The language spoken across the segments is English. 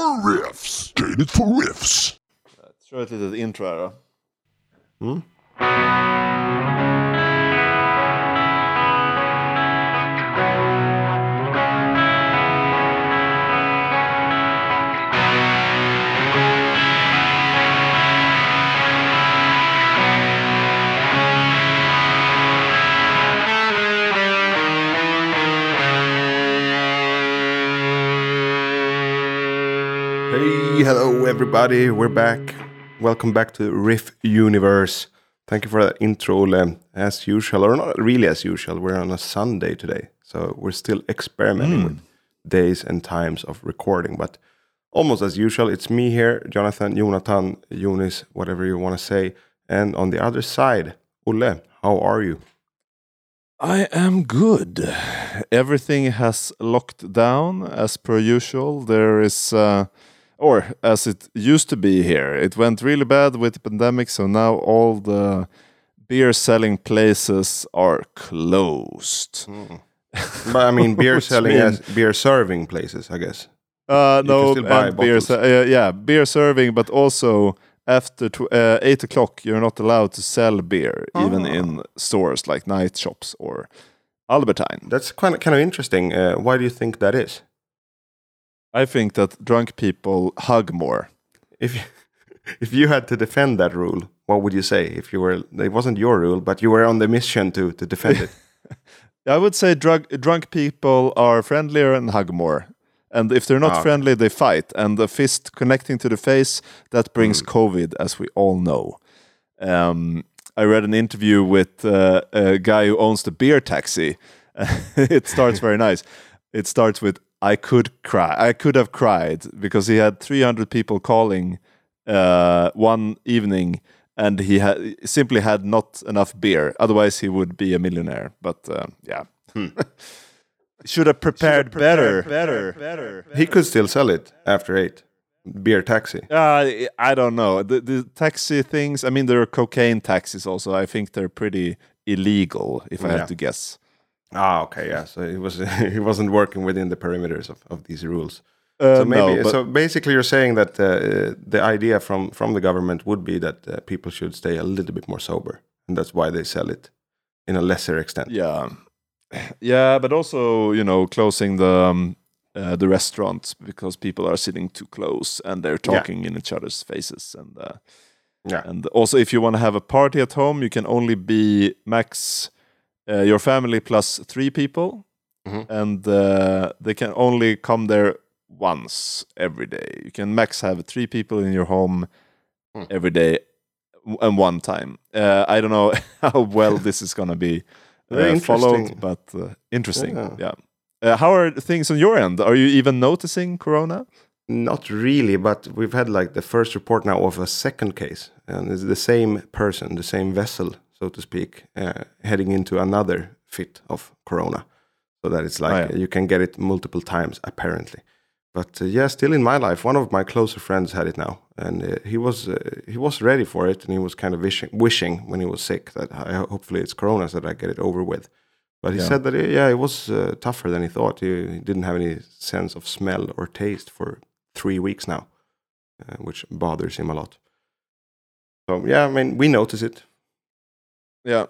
for riffs. Gain it for riffs. Kör ett litet intro här då. Mm. Hello everybody. We're back. Welcome back to Riff Universe. Thank you for that intro, Ole. As usual, or not really as usual, we're on a Sunday today, so we're still experimenting with days and times of recording. But almost as usual, it's me here, Jonathan, Jonathan, Jonas, whatever you want to say, and on the other side, Ole. How are you? I am good. Everything has locked down as per usual. There is, uh, or as it used to be here, it went really bad with the pandemic. So now all the beer selling places are closed. But I mean, beer selling beer serving places, I guess. Uh, no, can still buy and beer, uh, yeah, beer serving, but also after uh, eight o'clock, you're not allowed to sell beer, even Ah. in stores like night shops or Albert Heijn. That's kind of kind of interesting. Uh, why do you think that is? I think that drunk people hug more. If you, if you had to defend that rule, what would you say? If you were, it wasn't your rule, but you were on the mission to to defend it. I would say drug, drunk people are friendlier and hug more. And if they're not Ah, okay. friendly, they fight. And the fist connecting to the face, that brings COVID, as we all know. Um, I read an interview with uh, a guy who owns the beer taxi. it starts very nice. It starts with, I could cry. I could have cried because he had 300 people calling uh, one evening and he had simply had not enough beer. Otherwise, he would be a millionaire. But uh, yeah, should have prepared, better. Better, better. he could still sell it after eight. Beer taxi. Uh, I don't know the the taxi things. I mean, there are cocaine taxis also. I think they're pretty illegal, if I Yeah. had to guess. Ah, okay, yeah. So he was he wasn't working within the perimeters of, of these rules. Uh, So maybe no, so. Basically, you're saying that uh, the idea from from the government would be that uh, people should stay a little bit more sober, and that's why they sell it in a lesser extent. Yeah, yeah, but also you know closing the um, uh, the restaurants because people are sitting too close and they're Yeah. talking in each other's faces and uh, Yeah. and also if you want to have a party at home, you can only be max uh, your family plus three people, Mhm. and uh, they can only come there once every day. You can max have three people in your home Hmm. every day and one time. Uh, I don't know how well this is gonna be uh, followed, but uh, interesting. Yeah. Yeah. Uh, how are things on your end? Are you even noticing Corona? Not really, but we've had like the first report now of a second case, and it's the same person, the same vessel, so to speak, uh, heading into another fit of corona. So that it's like Oh, yeah. you can get it multiple times, apparently. But uh, yeah, still in my life, one of my closer friends had it now, and uh, he was uh, he was ready for it, and he was kind of wishing, wishing when he was sick that I, hopefully it's corona so that I get it over with. But he Yeah. said that uh, yeah, it was uh, tougher than he thought. He, he didn't have any sense of smell or taste for three weeks now, uh, which bothers him a lot. So yeah, I mean, we notice it. Yeah,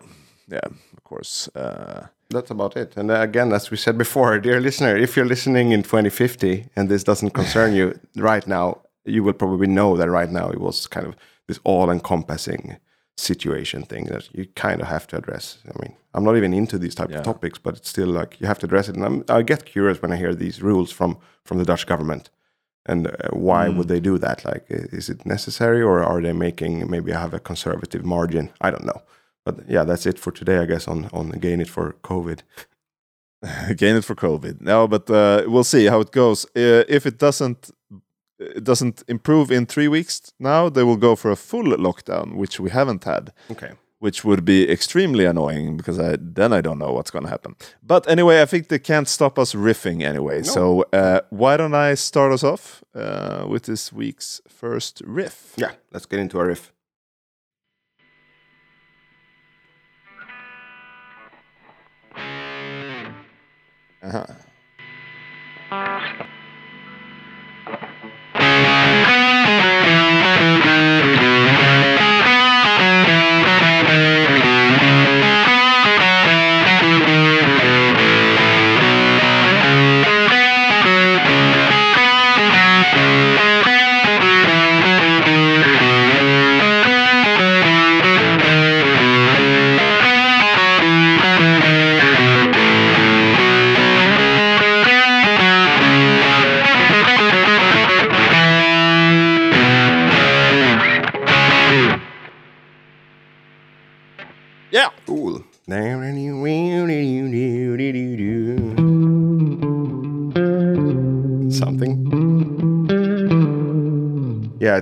yeah, of course. Uh, That's about it. And uh, again, as we said before, dear listener, if you're listening in 2050 and this doesn't concern you right now, you will probably know that right now it was kind of this all-encompassing situation thing that you kind of have to address. I mean, I'm not even into these type Yeah. of topics, but it's still like you have to address it. And I'm, I get curious when I hear these rules from from the Dutch government. And uh, why Mm. would they do that? Like, is it necessary, or are they making maybe have a conservative margin? I don't know. But yeah, that's it for today, I guess. On on gain it for COVID. gain it for COVID. No, but uh, we'll see how it goes. Uh, if it doesn't it doesn't improve in three weeks now, they will go for a full lockdown, which we haven't had, Okay. which would be extremely annoying because I, then I don't know what's going to happen. But anyway, I think they can't stop us riffing anyway. So uh, why don't I start us off uh, with this week's first riff? Yeah, let's get into a riff. Uh-huh.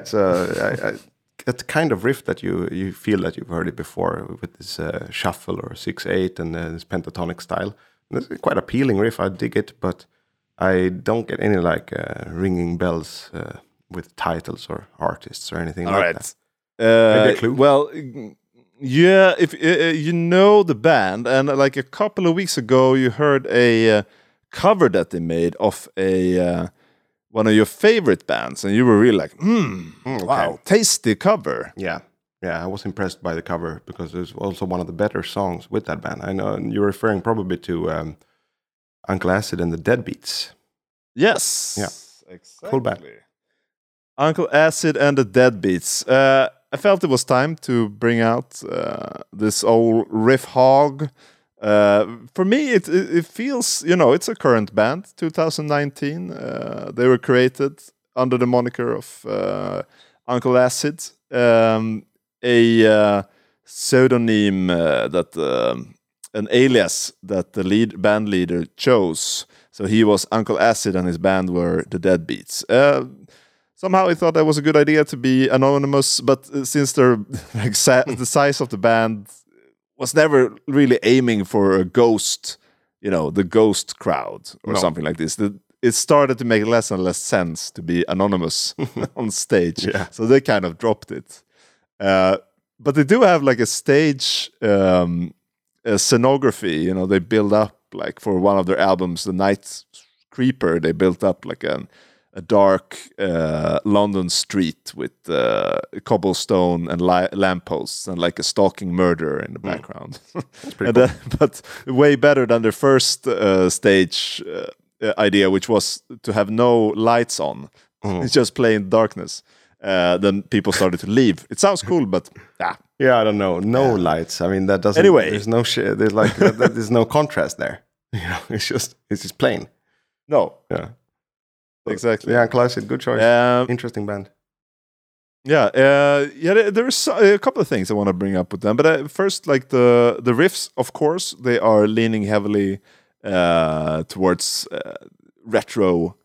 It's uh, I, kind of riff that you you feel that you've heard it before with this uh, shuffle or six eight and uh, this pentatonic style. And it's quite appealing riff. I dig it, but I don't get any like uh, ringing bells uh, with titles or artists or anything All like right. that. Uh, Maybe a clue? Well, yeah, if you know the band, and like a couple of weeks ago, you heard a uh, cover that they made of a uh, one of your favorite bands, and you were really like, "Hmm, okay. wow, tasty cover." Yeah, yeah, I was impressed by the cover because it's also one of the better songs with that band. I know you're referring probably to um, Uncle Acid and the Deadbeats. Yes, Yeah. exactly. Cool band. Uncle Acid and the Deadbeats. Uh, I felt it was time to bring out uh, this old riff hog. Uh, for me, it, it it feels you know it's a current band, 2019. Uh, they were created under the moniker of uh, Uncle Acid, um, a uh, pseudonym uh, that um, an alias that the lead band leader chose. So he was Uncle Acid, and his band were the Deadbeats. Somehow I thought that was a good idea to be anonymous, but since they're like the size of the band was never really aiming for a ghost, you know, the ghost crowd or No. something like this. The, it started to make less and less sense to be anonymous on stage, Yeah. so they kind of dropped it. Uh, but they do have like a stage um, a scenography. You know, they build up like for one of their albums, The Night Creeper. They built up like an a dark uh, London street with uh, cobblestone and li- lampposts and like a stalking murderer in the background. And then- but way better than their first uh, stage uh, idea, which was to have no lights on. It's just plain darkness. Uh, then people started to leave. It sounds cool, but ah, Yeah, I don't know. No lights. I mean, that doesn't. Anyway. there's no shit. There's like there's no contrast there. You know, it's just it's just plain. no, Yeah, exactly. yeah. Uncle Acid, good choice. Um, Interesting band. Yeah, uh, yeah. there- There's a couple of things I want to bring up with them, but uh, first, like the the riffs, of course, they are leaning heavily uh, towards uh, retro,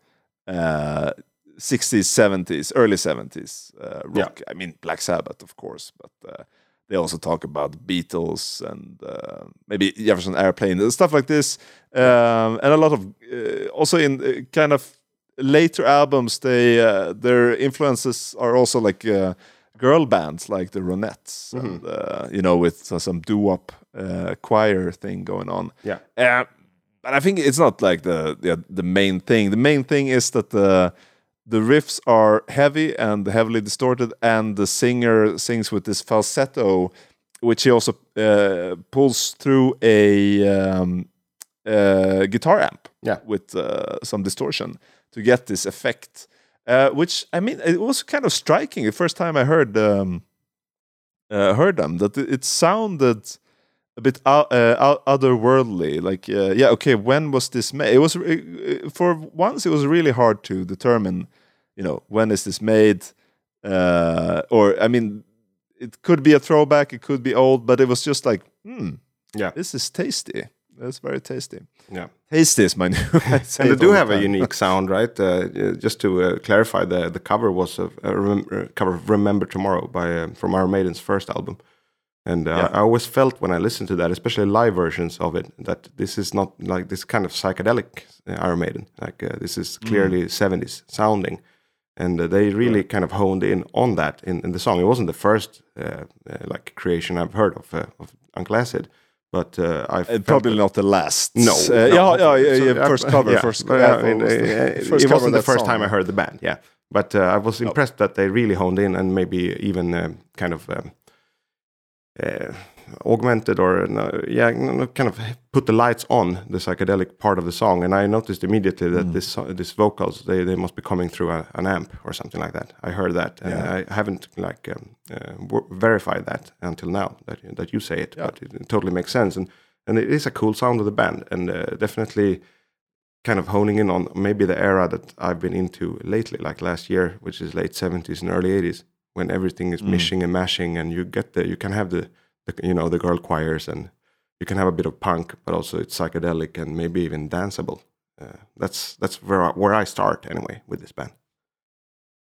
uh, 60s, 70s, early 70s uh, rock. I mean, Black Sabbath, of course, but uh, they also talk about Beatles and uh, maybe Jefferson Airplane and stuff like this, um, and a lot of uh, also in uh, kind of later albums they uh, their influences are also like uh, girl bands like the Ronettes and uh, you know with some doo-wop uh, choir thing going on Yeah. uh, but I think it's not like the, the the main thing the main thing is that the the riffs are heavy and heavily distorted and the singer sings with this falsetto which he also uh, pulls through a um, guitar amp Yeah. with uh, some distortion to get this effect. Uh, which I mean, it was kind of striking the first time I heard um, uh, heard them that it, sounded a bit o- uh, otherworldly. Like, uh, yeah, okay, when was this made? It was uh, for once it was really hard to determine, you know, when is this made, uh, or I mean, it could be a throwback, it could be old, but it was just like, hmm, Yeah. this is tasty. That's very tasty. Yeah. Tasty is my new. And they do the have a unique sound, right? Uh, uh, just to uh, clarify, the the cover was a, a rem- uh, cover of "Remember Tomorrow" by uh, from Iron Maiden's first album, and uh, Yeah. I always felt when I listened to that, especially live versions of it, that this is not like this kind of psychedelic uh, Iron Maiden. Like uh, this is clearly '70s sounding, and uh, they really kind of honed in on that in, in the song. It wasn't the first uh, uh, like creation I've heard of uh, of Uncle Acid, but uh, I Uh, probably not the last. no, Uh, no. yeah, yeah, yeah, yeah, First cover, yeah, first. but, yeah, it, was the uh, first it cover wasn't the first song. time I heard the band. Yeah, but uh, I was impressed that they really honed in and maybe even uh, kind of um, uh, augmented or uh, yeah, kind of put the lights on the psychedelic part of the song. And I noticed immediately that Mm. this this vocals they, they must be coming through a, an amp or something like that. I heard that, and Yeah. I haven't like um, uh, verified that until now that that you say it. Yeah. But it, it totally makes sense, and and it is a cool sound of the band, and uh, definitely kind of honing in on maybe the era that I've been into lately, like last year, which is late seventies and early eighties, when everything is Mm. mishing and mashing, and you get the you can have the, the you know the girl choirs and you can have a bit of punk, but also it's psychedelic and maybe even danceable. Uh, that's that's where I, where I start anyway with this band.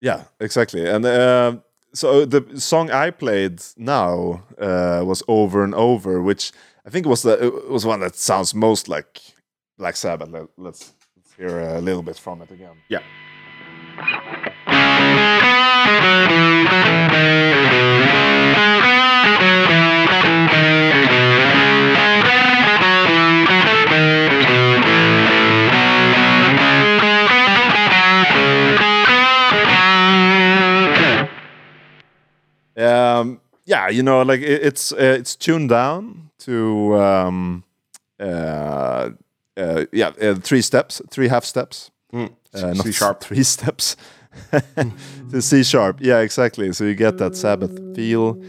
Yeah, exactly. And uh, so the song I played now uh, was "Over and Over," which I think was the it was one that sounds most like Black Sabbath. Let's, let's hear a little bit from it again. Yeah. Yeah, you know, like it, it's uh, it's tuned down to um, uh, uh, yeah uh, three steps, three half steps. Mm. Uh, C sharp. three steps. to C sharp, yeah, exactly. So you get that Sabbath feel,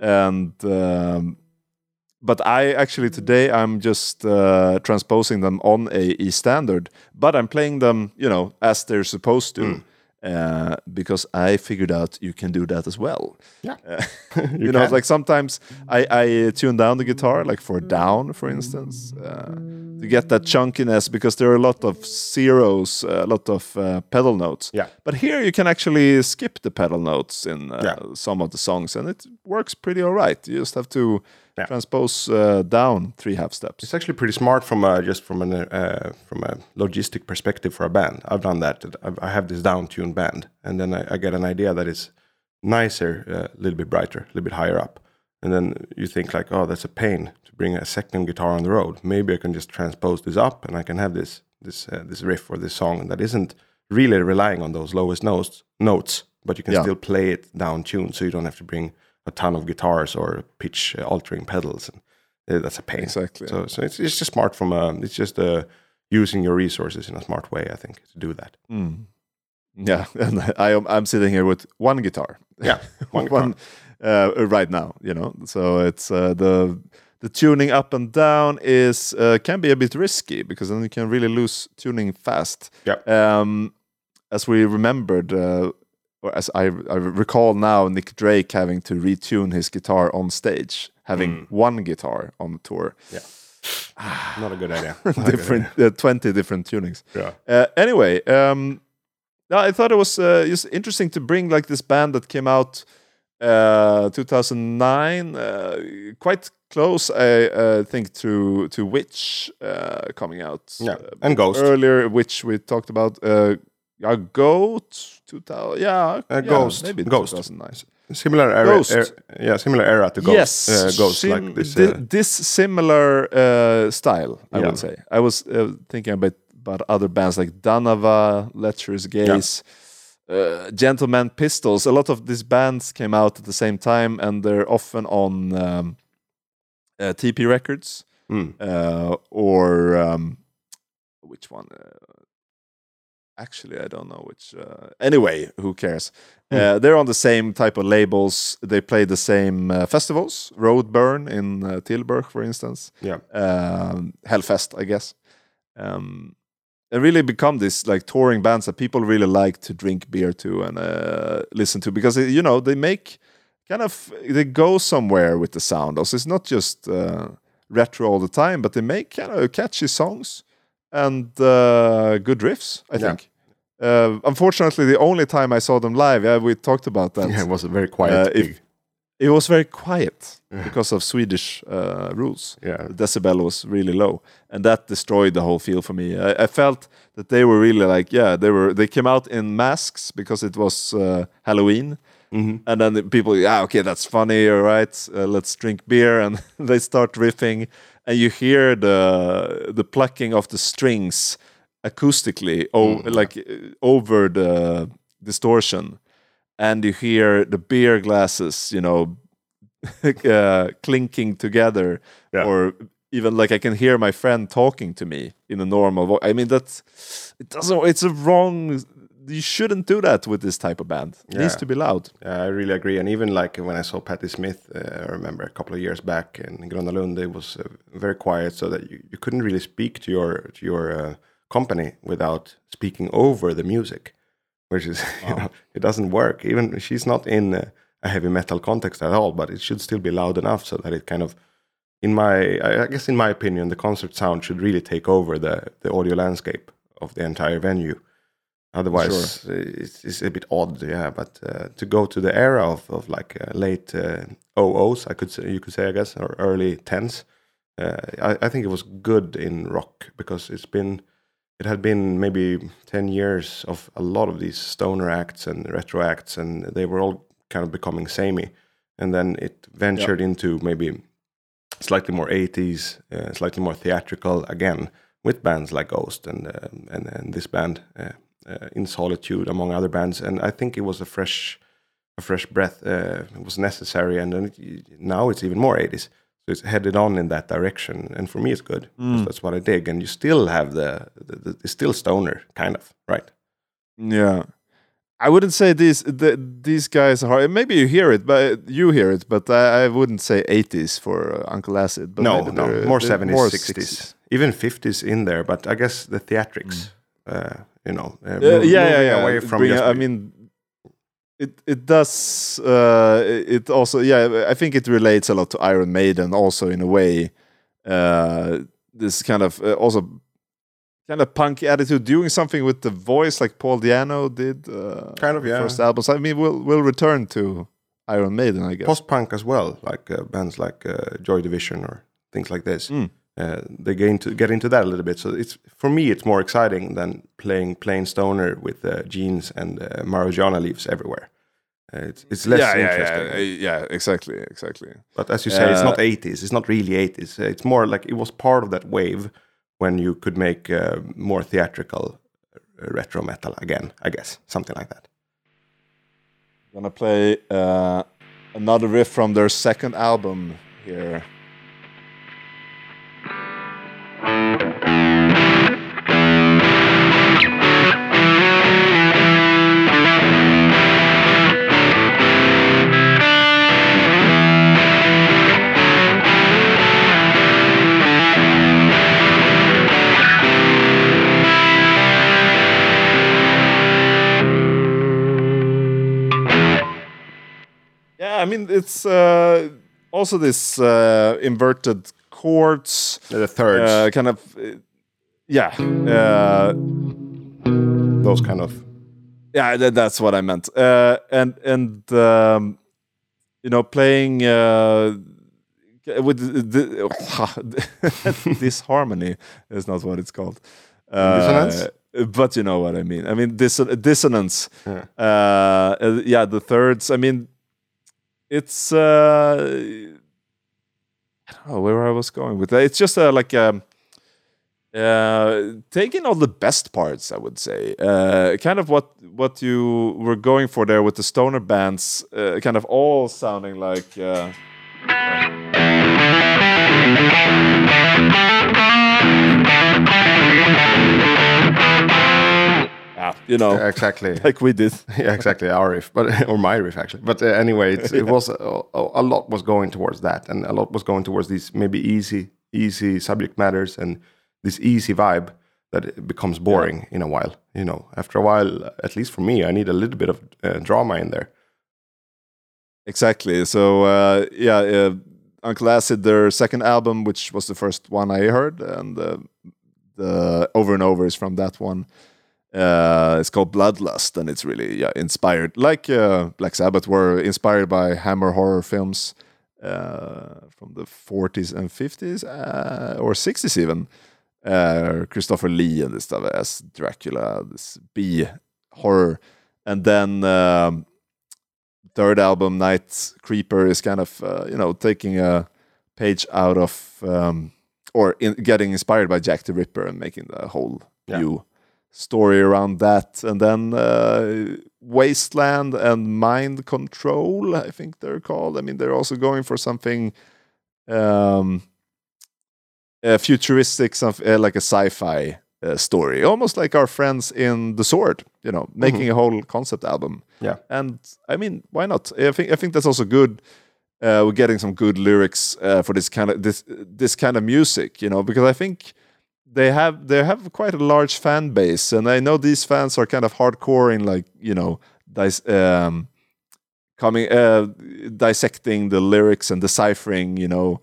and um, but I actually today I'm just uh, transposing them on a E standard, but I'm playing them, you know, as they're supposed to. Mm. Uh, because I figured out you can do that as well. Yeah. Uh, you, know, like sometimes I, I tune down the guitar, like for down, for instance, uh, to get that chunkiness because there are a lot of zeros, a lot of uh, pedal notes. Yeah. But here you can actually skip the pedal notes in uh, Yeah. some of the songs, and it works pretty all right. You just have to Yeah. transpose uh, down three half steps. It's actually pretty smart from a, just from an uh, from a logistic perspective for a band. I've done that. I've, I have this down-tuned band, and then I, I get an idea that is nicer, uh, a little bit brighter, a little bit higher up, and then you think like, oh, that's a pain to bring a second guitar on the road. Maybe I can just transpose this up, and I can have this this uh, this riff or this song that isn't really relying on those lowest notes notes, but you can Yeah. still play it down tuned, so you don't have to bring a ton of guitars or pitch uh, altering pedals and uh, that's a pain. Exactly. So, so it's, it's just smart from a, it's just uh, using your resources in a smart way, I think, to do that. Mm. Yeah, and I am I'm sitting here with one guitar. Yeah, one one uh, right now. You know, so it's uh, the the tuning up and down is uh, can be a bit risky because then you can really lose tuning fast. Yeah. Um, as we remembered, uh, or as I, I recall now, Nick Drake having to retune his guitar on stage, having one guitar on the tour, Yeah. Not a good idea. A good different uh, twenty different tunings. idea. Uh, anyway, um, no, I thought it was uh, just interesting to bring like this band that came out uh, 2009, uh, quite close, I uh, think, to to Witch uh, coming out. Yeah, and Ghost. earlier, which we talked about. Yeah, Goat 2000. Yeah, Uh, yeah, Ghost, maybe Ghost. 2009. Similar era, er- yeah, similar era to Ghost. Yes, uh, Ghost sim- like this. thi- Uh, this similar uh, style, I Yeah. would say. I was uh, thinking about about other bands like Danava, Lecherous Gaze, uh, Gentleman Pistols. A lot of these bands came out at the same time, and they're often on um, uh, Tee Pee Records mm, uh, or um, which one? Uh, actually, I don't know which. Uh, anyway, who cares? Uh, they're on the same type of labels. They play the same uh, festivals. Roadburn in uh, Tilburg, for instance. yeah, Um, Hellfest, I guess. Um, and really become this like touring bands that people really like to drink beer to and uh, listen to because you know they make kind of they go somewhere with the sound. Also, it's not just uh, retro all the time, but they make kind of catchy songs and uh, good riffs. I Yeah. think. Uh, unfortunately, the only time I saw them live, yeah, we talked about that. yeah, it was a very quiet. Uh, if- It was very quiet Yeah. because of Swedish uh, rules yeah, the decibel was really low and that destroyed the whole feel for me I, I felt that they were really like yeah they were they came out in masks because it was uh, halloween Mhm. and then the people yeah okay that's funny all right uh, let's drink beer and they start riffing and you hear the the plucking of the strings acoustically o- Mm. like uh, over the distortion and you hear the beer glasses you know uh, clinking together Yeah. or even like I can hear my friend talking to me in a normal voice. I mean that's it doesn't it's a wrong you shouldn't do that with this type of band. It needs to be loud. Yeah, I really agree. And even like when I saw Patti Smith, uh, I remember a couple of years back in Gröna Lund, it was uh, very quiet, so that you, you couldn't really speak to your to your uh, company without speaking over the music, which is you know it doesn't work. Even she's not in a heavy metal context at all, but it should still be loud enough so that it kind of in my, I guess, in my opinion, the concert sound should really take over the the audio landscape of the entire venue. Otherwise, it's, it's a bit odd, yeah. But uh, to go to the era of, of like uh, late uh, 00s, I could say, you could say, I guess, or early tens, uh, I, I think it was good in rock because it's been, it had been maybe 10 years of a lot of these stoner acts and retro acts, and they were all kind of becoming samey. And then it ventured into maybe slightly more 80s, uh, slightly more theatrical again with bands like Ghost and uh, and, and this band uh, uh, in Solitude, among other bands. And I think it was a fresh a fresh breath. Uh, it was necessary, and then it, now it's even more 80s. So it's headed on in that direction, and for me, it's good because that's what I dig. And you still have the, the, the it's still stoner kind of right. Yeah. I wouldn't say these the, these guys are. Maybe you hear it, but you hear it. But I, I wouldn't say 80s for uh, Uncle Acid. But no, no, more they're 70s, more 60s, even 50s in there. But I guess the theatrics, uh, you know, uh, Uh, yeah, yeah, yeah. away from Bring- I mean, it it does. Uh, it also, yeah. I think it relates a lot to Iron Maiden, also in a way. Uh, this kind of uh, also kind of punk attitude, doing something with the voice, like Paul Di'Anno did. Uh, Kind of, yeah. First albums. I mean, we'll we'll return to Iron Maiden, I guess. post punk as well, like uh, bands like uh, Joy Division or things like this. Mm. Uh, they get into get into that a little bit. So it's for me, it's more exciting than playing plain stoner with uh, jeans and uh, marijuana leaves everywhere. Uh, it's it's less yeah, yeah, interesting. yeah, uh, yeah. Exactly, exactly. But as you say, it's Uh, not 80s. It's not really 80s. Uh, It's more like it was part of that wave when you could make uh, more theatrical uh, retro metal again. I guess something like that. I'm Gonna play uh, another riff from their second album here. Mean it's uh, also this uh, inverted chords, The thirds, uh, kind of, uh, yeah, uh, those kind of yeah. That, that's what I meant. Uh, and and um, you know, playing uh, with the, this harmony is not what it's called. Uh, Dissonance? But you know what I mean. I mean dis- dissonance. Yeah. Uh, yeah, the thirds. I mean, it's uh, I don't know where I was going with that. It's just uh, like um, uh, taking all the best parts, I would say. Uh, kind of what what you were going for there with the stoner bands, uh, kind of all sounding like. Uh, yeah, you know, exactly. like we did. yeah, exactly. Our riff, but or my riff actually. But uh, anyway, it's, it was a, a lot was going towards that, and a lot was going towards these maybe easy, easy subject matters and this easy vibe that it becomes boring in a while. You know, after a while, at least for me, I need a little bit of uh, drama in there. Exactly. So uh, yeah, uh, Uncle Acid, their second album, which was the first one I heard, and uh, the over and over is from that one. Uh, it's called Bloodlust, and it's really yeah inspired, like uh, Black Sabbath were inspired by Hammer horror films uh, from the 40s and 50s uh, or 60s even. Uh, Christopher Lee and this stuff as Dracula, this B horror, and then. Um, third album, Night Creeper, is kind of uh, you know taking a page out of um, or in, getting inspired by Jack the Ripper and making the whole Yeah. new story around that. And then uh, Wasteland and Mind Control, I think they're called. I mean, they're also going for something um, uh, futuristic, something uh, like a sci-fi. Uh, story almost like our friends in the sword you know making a whole concept album Yeah. and I mean, why not? I think I think that's also good. Uh, we're getting some good lyrics uh, for this kind of this this kind of music, you know, because I think they have they have quite a large fan base, and I know these fans are kind of hardcore in like you know dis- um, coming uh, dissecting the lyrics and deciphering, you know,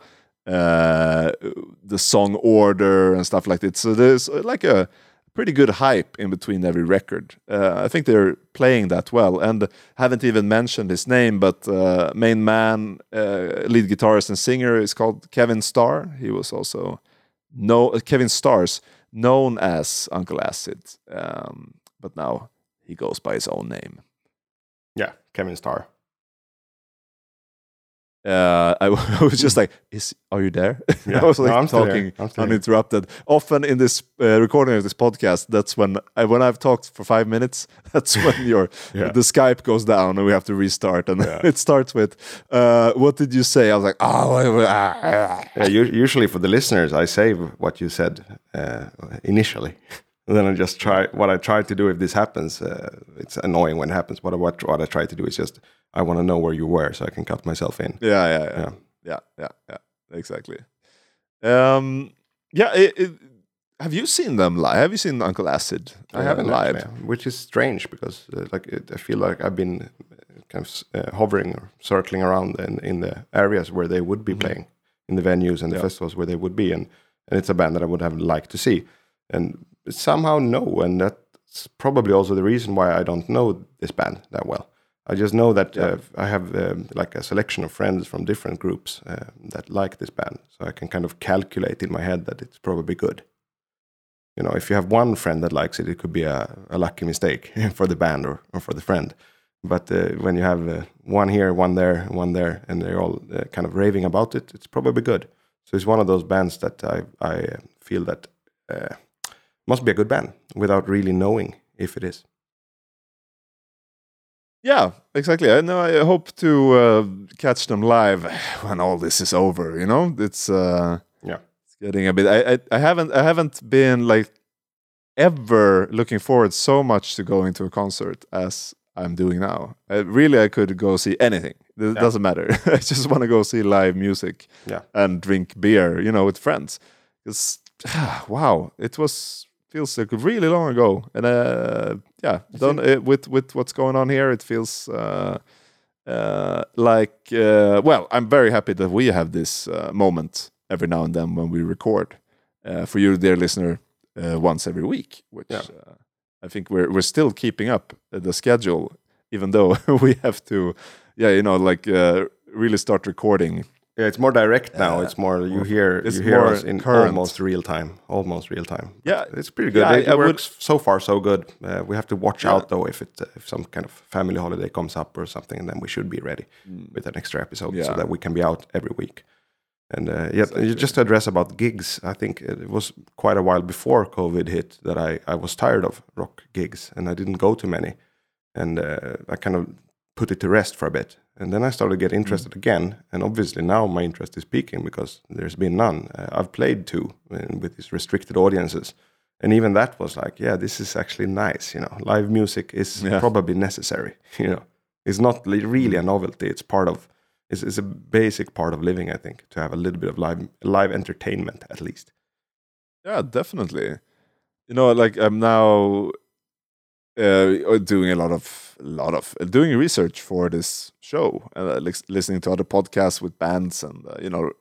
uh, the song order and stuff like that. So there's uh, like a pretty good hype in between every record. Uh, I think they're playing that well, and haven't even mentioned his name, but uh, main man, uh, lead guitarist and singer is called Kevin Starr. He was also no Kevin Starrs, known as Uncle Acid, um, but now he goes by his own name. Yeah, Kevin Starr. Uh, I, I was just like, "Is are you there?" Yeah. I was like No, I'm talking I'm uninterrupted. Often in this uh, recording of this podcast, that's when I, when I've talked for five minutes. That's when your Yeah. the Skype goes down and we have to restart. And Yeah. it starts with, uh, "What did you say?" I was like, "Oh, ah, ah." Yeah, usually for the listeners, I save what you said uh, initially. And then I just try what I try to do if this happens. Uh, it's annoying when it happens. What I, what, what I try to do is just I want to know where you were so I can cut myself in. yeah, yeah, yeah, Yeah. yeah, yeah, yeah, exactly." Um, yeah, it, it, have you seen them live? Have you seen Uncle Acid? I uh, haven't live. actually, which is strange because uh, like it, I feel like I've been uh, kind of uh, hovering or circling around in, in the areas where they would be playing, in the venues and the Yeah. festivals where they would be, and and it's a band that I would have liked to see, and somehow no, and that's probably also the reason why I don't know this band that well. I just know that Yeah. uh, I have um, like a selection of friends from different groups uh, that like this band, so I can kind of calculate in my head that it's probably good you know, if you have one friend that likes it, it could be a, a lucky mistake for the band or, or for the friend. But uh, when you have uh, one here, one there, one there, and they're all uh, kind of raving about it, it's probably good. So it's one of those bands that I, I uh, feel that uh, must be a good band without really knowing if it is. Yeah, exactly. I know. I hope to uh, catch them live when all this is over. You know, it's uh, Yeah. it's getting a bit. I, I I haven't I haven't been like ever looking forward so much to going to a concert as I'm doing now. I, really, I could go see anything. It Yeah. doesn't matter. I just want to go see live music Yeah. and drink beer. You know, with friends. It's wow. It was feels like really long ago, and uh, yeah, don't, uh, with with what's going on here, it feels uh, uh, like uh, well, I'm very happy that we have this uh, moment every now and then when we record uh, for you, dear listener, uh, once every week, which Yeah. uh, I think we're we're still keeping up the schedule, even though we have to, yeah, you know, like uh, really start recording. Yeah, it's more direct now. Uh, it's more you hear it's you hear us in current. almost real time, almost real time. Yeah, It's pretty good. Yeah, it I- I would- works so far so good. Uh, we have to watch Yeah. out though if it uh, if some kind of family holiday comes up or something, and then we should be ready with an extra episode so Mm. That we can be out every week. And uh, yeah, Exactly. just to address about gigs, I think it was quite a while before COVID hit that I I was tired of rock gigs and I didn't go to many, and uh, I kind of put it to rest for a bit. And then I started to get interested again, and obviously now my interest is peaking because there's been none. Uh, I've played two uh, with these restricted audiences, and even that was like, yeah, this is actually nice. You know, live music is Yeah. probably necessary. You know, it's not really a novelty. It's part of it's, it's a basic part of living. I think to have a little bit of live live entertainment at least. Yeah, definitely. You know, like I'm now uh, doing a lot of lot of doing research for this show and uh, lis- listening to other podcasts with bands and uh, you know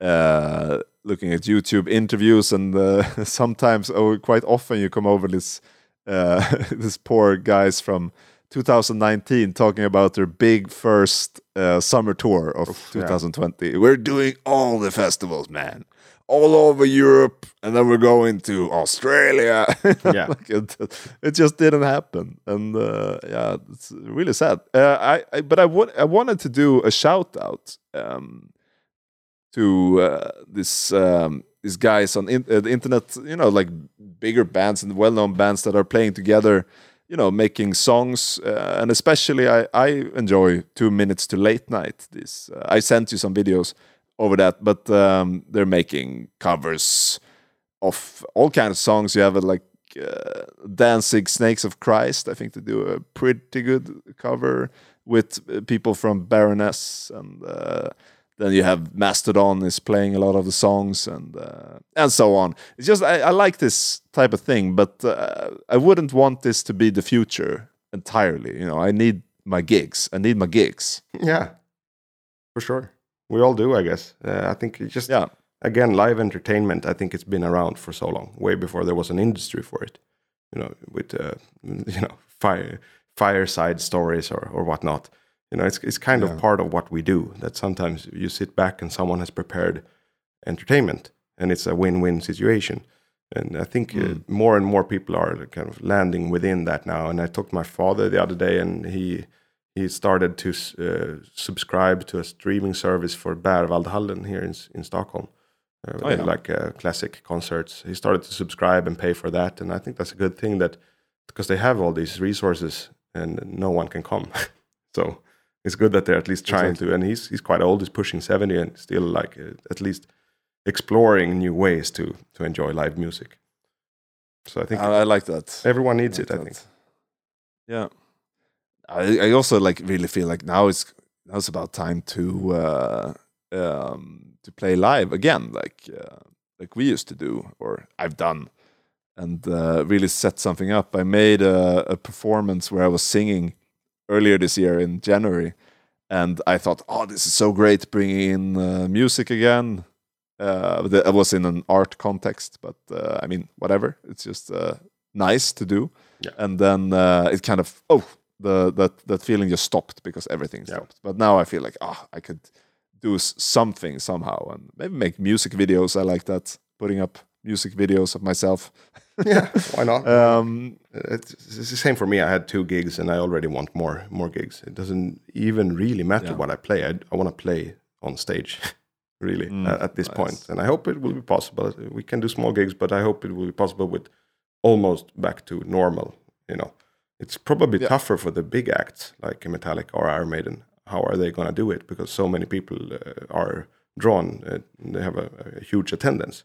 uh, looking at YouTube interviews and uh, sometimes or quite often you come over this uh, this poor guys from 2019 talking about their big first uh, summer tour of yeah. 2020. We're doing all the festivals, man all over Europe, and then we're going to Australia. Yeah. Like, it, it just didn't happen, and uh, yeah, it's really sad. Uh, I, I but I wa- I wanted to do a shout out um, to uh, this um, these guys on in, uh, the internet. You know, like bigger bands and well known bands that are playing together. You know, making songs, uh, and especially I, I enjoy Two Minutes to Late Night. This uh, I sent you some videos over that, but um, they're making covers of all kinds of songs. You have uh, like uh, Danzig Snakes of Christ. I think they do a pretty good cover with uh, people from Baroness, and uh, then you have Mastodon is playing a lot of the songs, and uh, and so on. It's just I, I like this type of thing, but uh, I wouldn't want this to be the future entirely. You know, I need my gigs. I need my gigs. Yeah, for sure. We all do, I guess. Uh, I think just Yeah. again live entertainment. I think it's been around for so long, way before there was an industry for it. You know, with uh, you know fire fireside stories or or whatnot. You know, it's it's kind Yeah. of part of what we do. That sometimes you sit back and someone has prepared entertainment, and it's a win-win situation. And I think uh, Mm. more and more people are kind of landing within that now. And I talked to my father the other day, and he he started to uh, subscribe to a streaming service for Berwaldhallen here in in Stockholm. Uh, Oh, yeah. like uh, classic concerts. He started to subscribe and pay for that, and I think that's a good thing that because they have all these resources and no one can come. so it's good that they're at least trying Exactly. to. And he's he's quite old. He's pushing seventy and still like uh, at least exploring new ways to to enjoy live music. So I think I, I like that. everyone needs it. I think. Yeah. I, I also like really feel like now it's now it's about time to uh, um, to play live again, like uh, like we used to do, or I've done, and uh, really set something up. I made a, a performance where I was singing earlier this year in January, and I thought, oh, this is so great, bringing in uh, music again. Uh, I was in an art context, but uh, I mean, whatever. It's just uh, nice to do. Yeah. And then uh, it kind of oh the that that feeling just stopped because everything Yeah. stopped. But now I feel like ah I could do something somehow and maybe make music videos. I like that putting up music videos of myself. yeah, why not? Um, it's, it's the same for me. I had two gigs, and I already want more more gigs. It doesn't even really matter Yeah. what I play. I, I want to play on stage, really, Mm, at, at this nice. point. And I hope it will be possible. We can do small gigs, but I hope it will be possible with almost back to normal. You know, it's probably Yeah. tougher for the big acts like Metallica or Iron Maiden. How are they going to do it? Because so many people uh, are drawn. Uh, they have a, a huge attendance.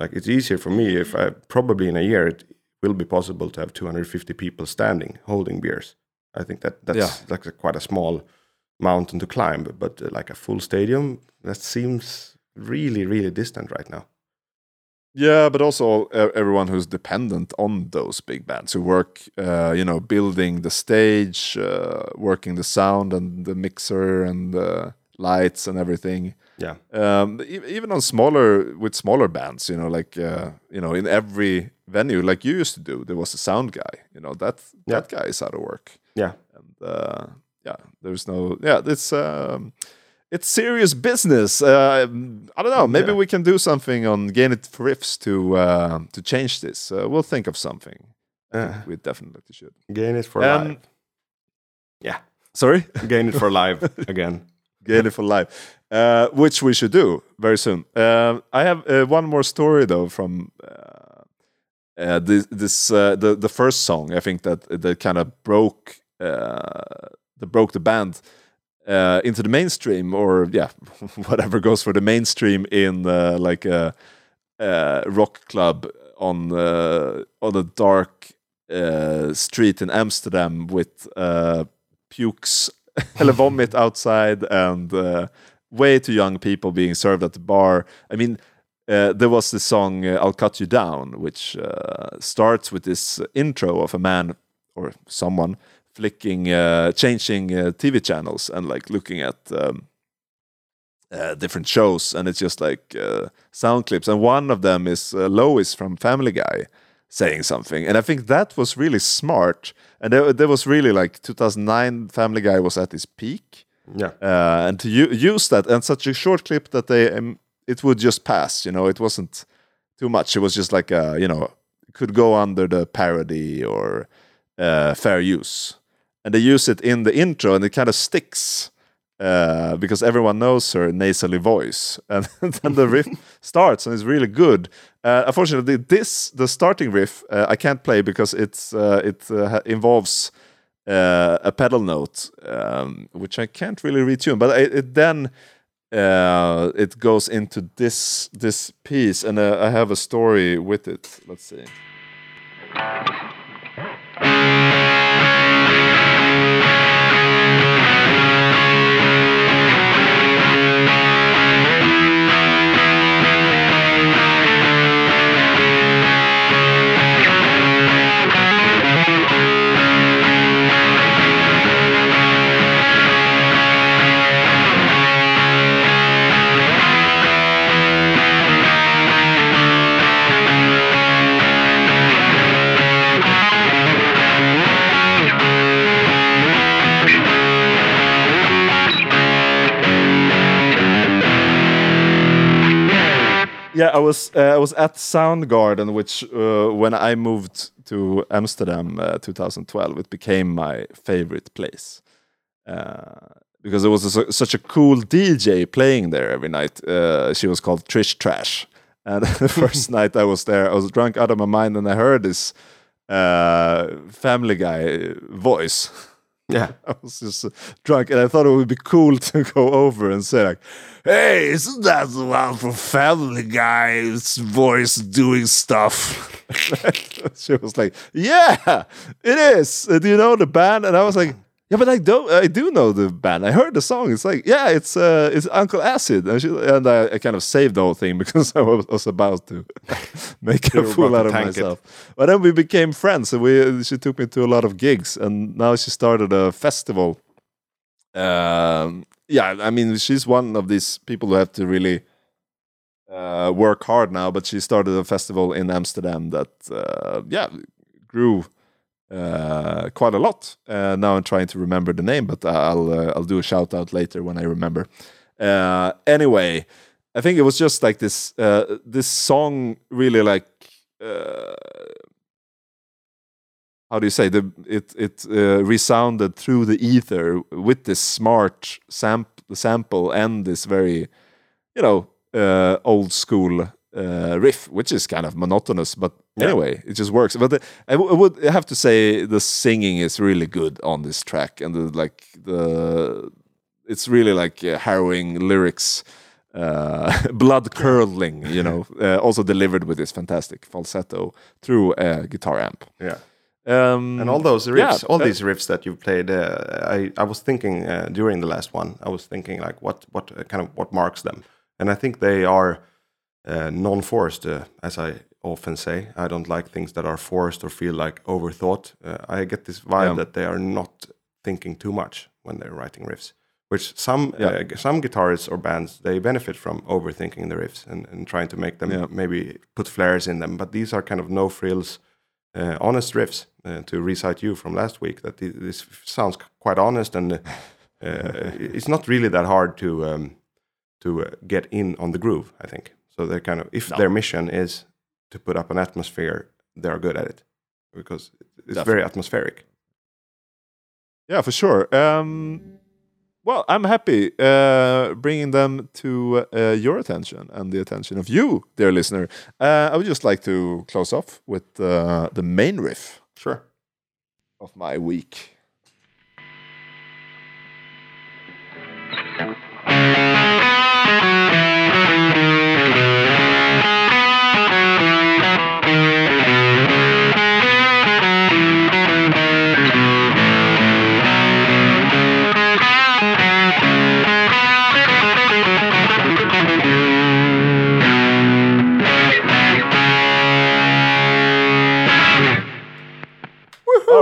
Like it's easier for me if I probably in a year it will be possible to have 250 people standing holding beers. I think that that's Yeah. like a, quite a small mountain to climb, but uh, like a full stadium that seems really really distant right now. Yeah, but also everyone who's dependent on those big bands who work, uh, you know, building the stage, uh, working the sound and the mixer and the lights and everything. Yeah. Um, e- even on smaller with smaller bands, you know, like uh, you know, in every venue, like you used to do, there was a sound guy. You know, that Yeah. that guy is out of work, Yeah. and uh, yeah, there's no, yeah, it's. Um, it's serious business. Uh, I don't know. Maybe Yeah. we can do something on Gain It for Riffs to uh, to change this. Uh, we'll think of something. Think Uh, we definitely should. gain it for Um, live. Yeah, Sorry, gain it for live again. Gain It for Live, uh, which we should do very soon. Um I have uh, one more story though from. Uh, uh, this, this uh, the the first song I think that that kind of broke uh, that broke the band uh, into the mainstream, or yeah, whatever goes for the mainstream in uh, like a, a rock club on uh, on a dark uh, street in Amsterdam with uh, pukes eller vomit outside and uh, way too young people being served at the bar. I mean. Uh, there was the song uh, "I'll Cut You Down," which uh, starts with this intro of a man or someone flicking, uh, changing uh, TV channels and like looking at um, uh, different shows, and it's just like uh, sound clips. And one of them is uh, Lois from Family Guy saying something, and I think that was really smart. And there, there was really like 2009, Family Guy was at its peak, Yeah, uh, and to use that and such a short clip that they um, it would just pass. You know, it wasn't too much. It was just like a, you know, could go under the parody or uh, fair use, and they use it in the intro, and it kind of sticks. Uh, because everyone knows her nasally voice, and then the riff starts and it's really good. Uh, unfortunately, this the starting riff uh, I can't play because it's uh, it uh, involves uh, a pedal note, um, which I can't really retune. But it, it then uh, it goes into this this piece, and uh, I have a story with it. Let's see. Yeah, I was uh, I was at Soundgarden, which uh, when I moved to Amsterdam, uh, 2012, it became my favorite place uh, because there was a, such a cool DJ playing there every night. Uh, she was called Trish Trash, and the first night I was there, I was drunk out of my mind, and I heard this uh, Family Guy voice. Yeah. I was just drunk, and I thought it would be cool to go over and say like, "Hey, isn't that the one from Family Guy's voice doing stuff?" she was like, "Yeah, it is. Do you know the band?" And I was like. Yeah, but I don't. I do know the band. I heard the song. It's like, yeah, it's uh, it's Uncle Acid, and, she, and I, I kind of saved the whole thing because I was, was about to make a fool out of tank it. myself. But then we became friends, and we she took me to a lot of gigs, and now she started a festival. Um, yeah, I mean, she's one of these people who have to really uh, work hard now. But she started a festival in Amsterdam that, uh, yeah, grew uh, quite a lot. Uh, now I'm trying to remember the name, but I'll uh, I'll do a shout out later when I remember. Uh, anyway, I think it was just like this uh, this song really like uh, how do you say the it it uh, resounded through the ether with this smart samp sample and this very you know uh, old school uh, riff, which is kind of monotonous, but Yeah. anyway, it just works. But the, I, w- I would have to say the singing is really good on this track, and the like the it's really like uh, harrowing lyrics, uh, blood curdling, you know, uh, also delivered with this fantastic falsetto through a guitar amp. Yeah. Um, And all those yeah, riffs, all uh, these riffs that you've played, uh, I I was thinking uh, during the last one, I was thinking like what what uh, kind of what marks them, and I think they are uh, non-forced, uh, as I often say. I don't like things that are forced or feel like overthought. Uh, I get this vibe Yeah. that they are not thinking too much when they're writing riffs. Which some Yeah. uh, some guitarists or bands they benefit from overthinking the riffs and, and trying to make them Yeah. maybe put flares in them. But these are kind of no frills honest riffs. Uh, to recite you from last week, that this sounds quite honest, and uh, uh, it's not really that hard to um, to uh, get in on the groove. I think so. They're kind of if No. their mission is to put up an atmosphere, they are good at it because it's very atmospheric. Yeah, for sure. Um, well, I'm happy uh, bringing them to uh, your attention and the attention of you, dear listener. Uh, I would just like to close off with uh, the main riff Sure. of my week.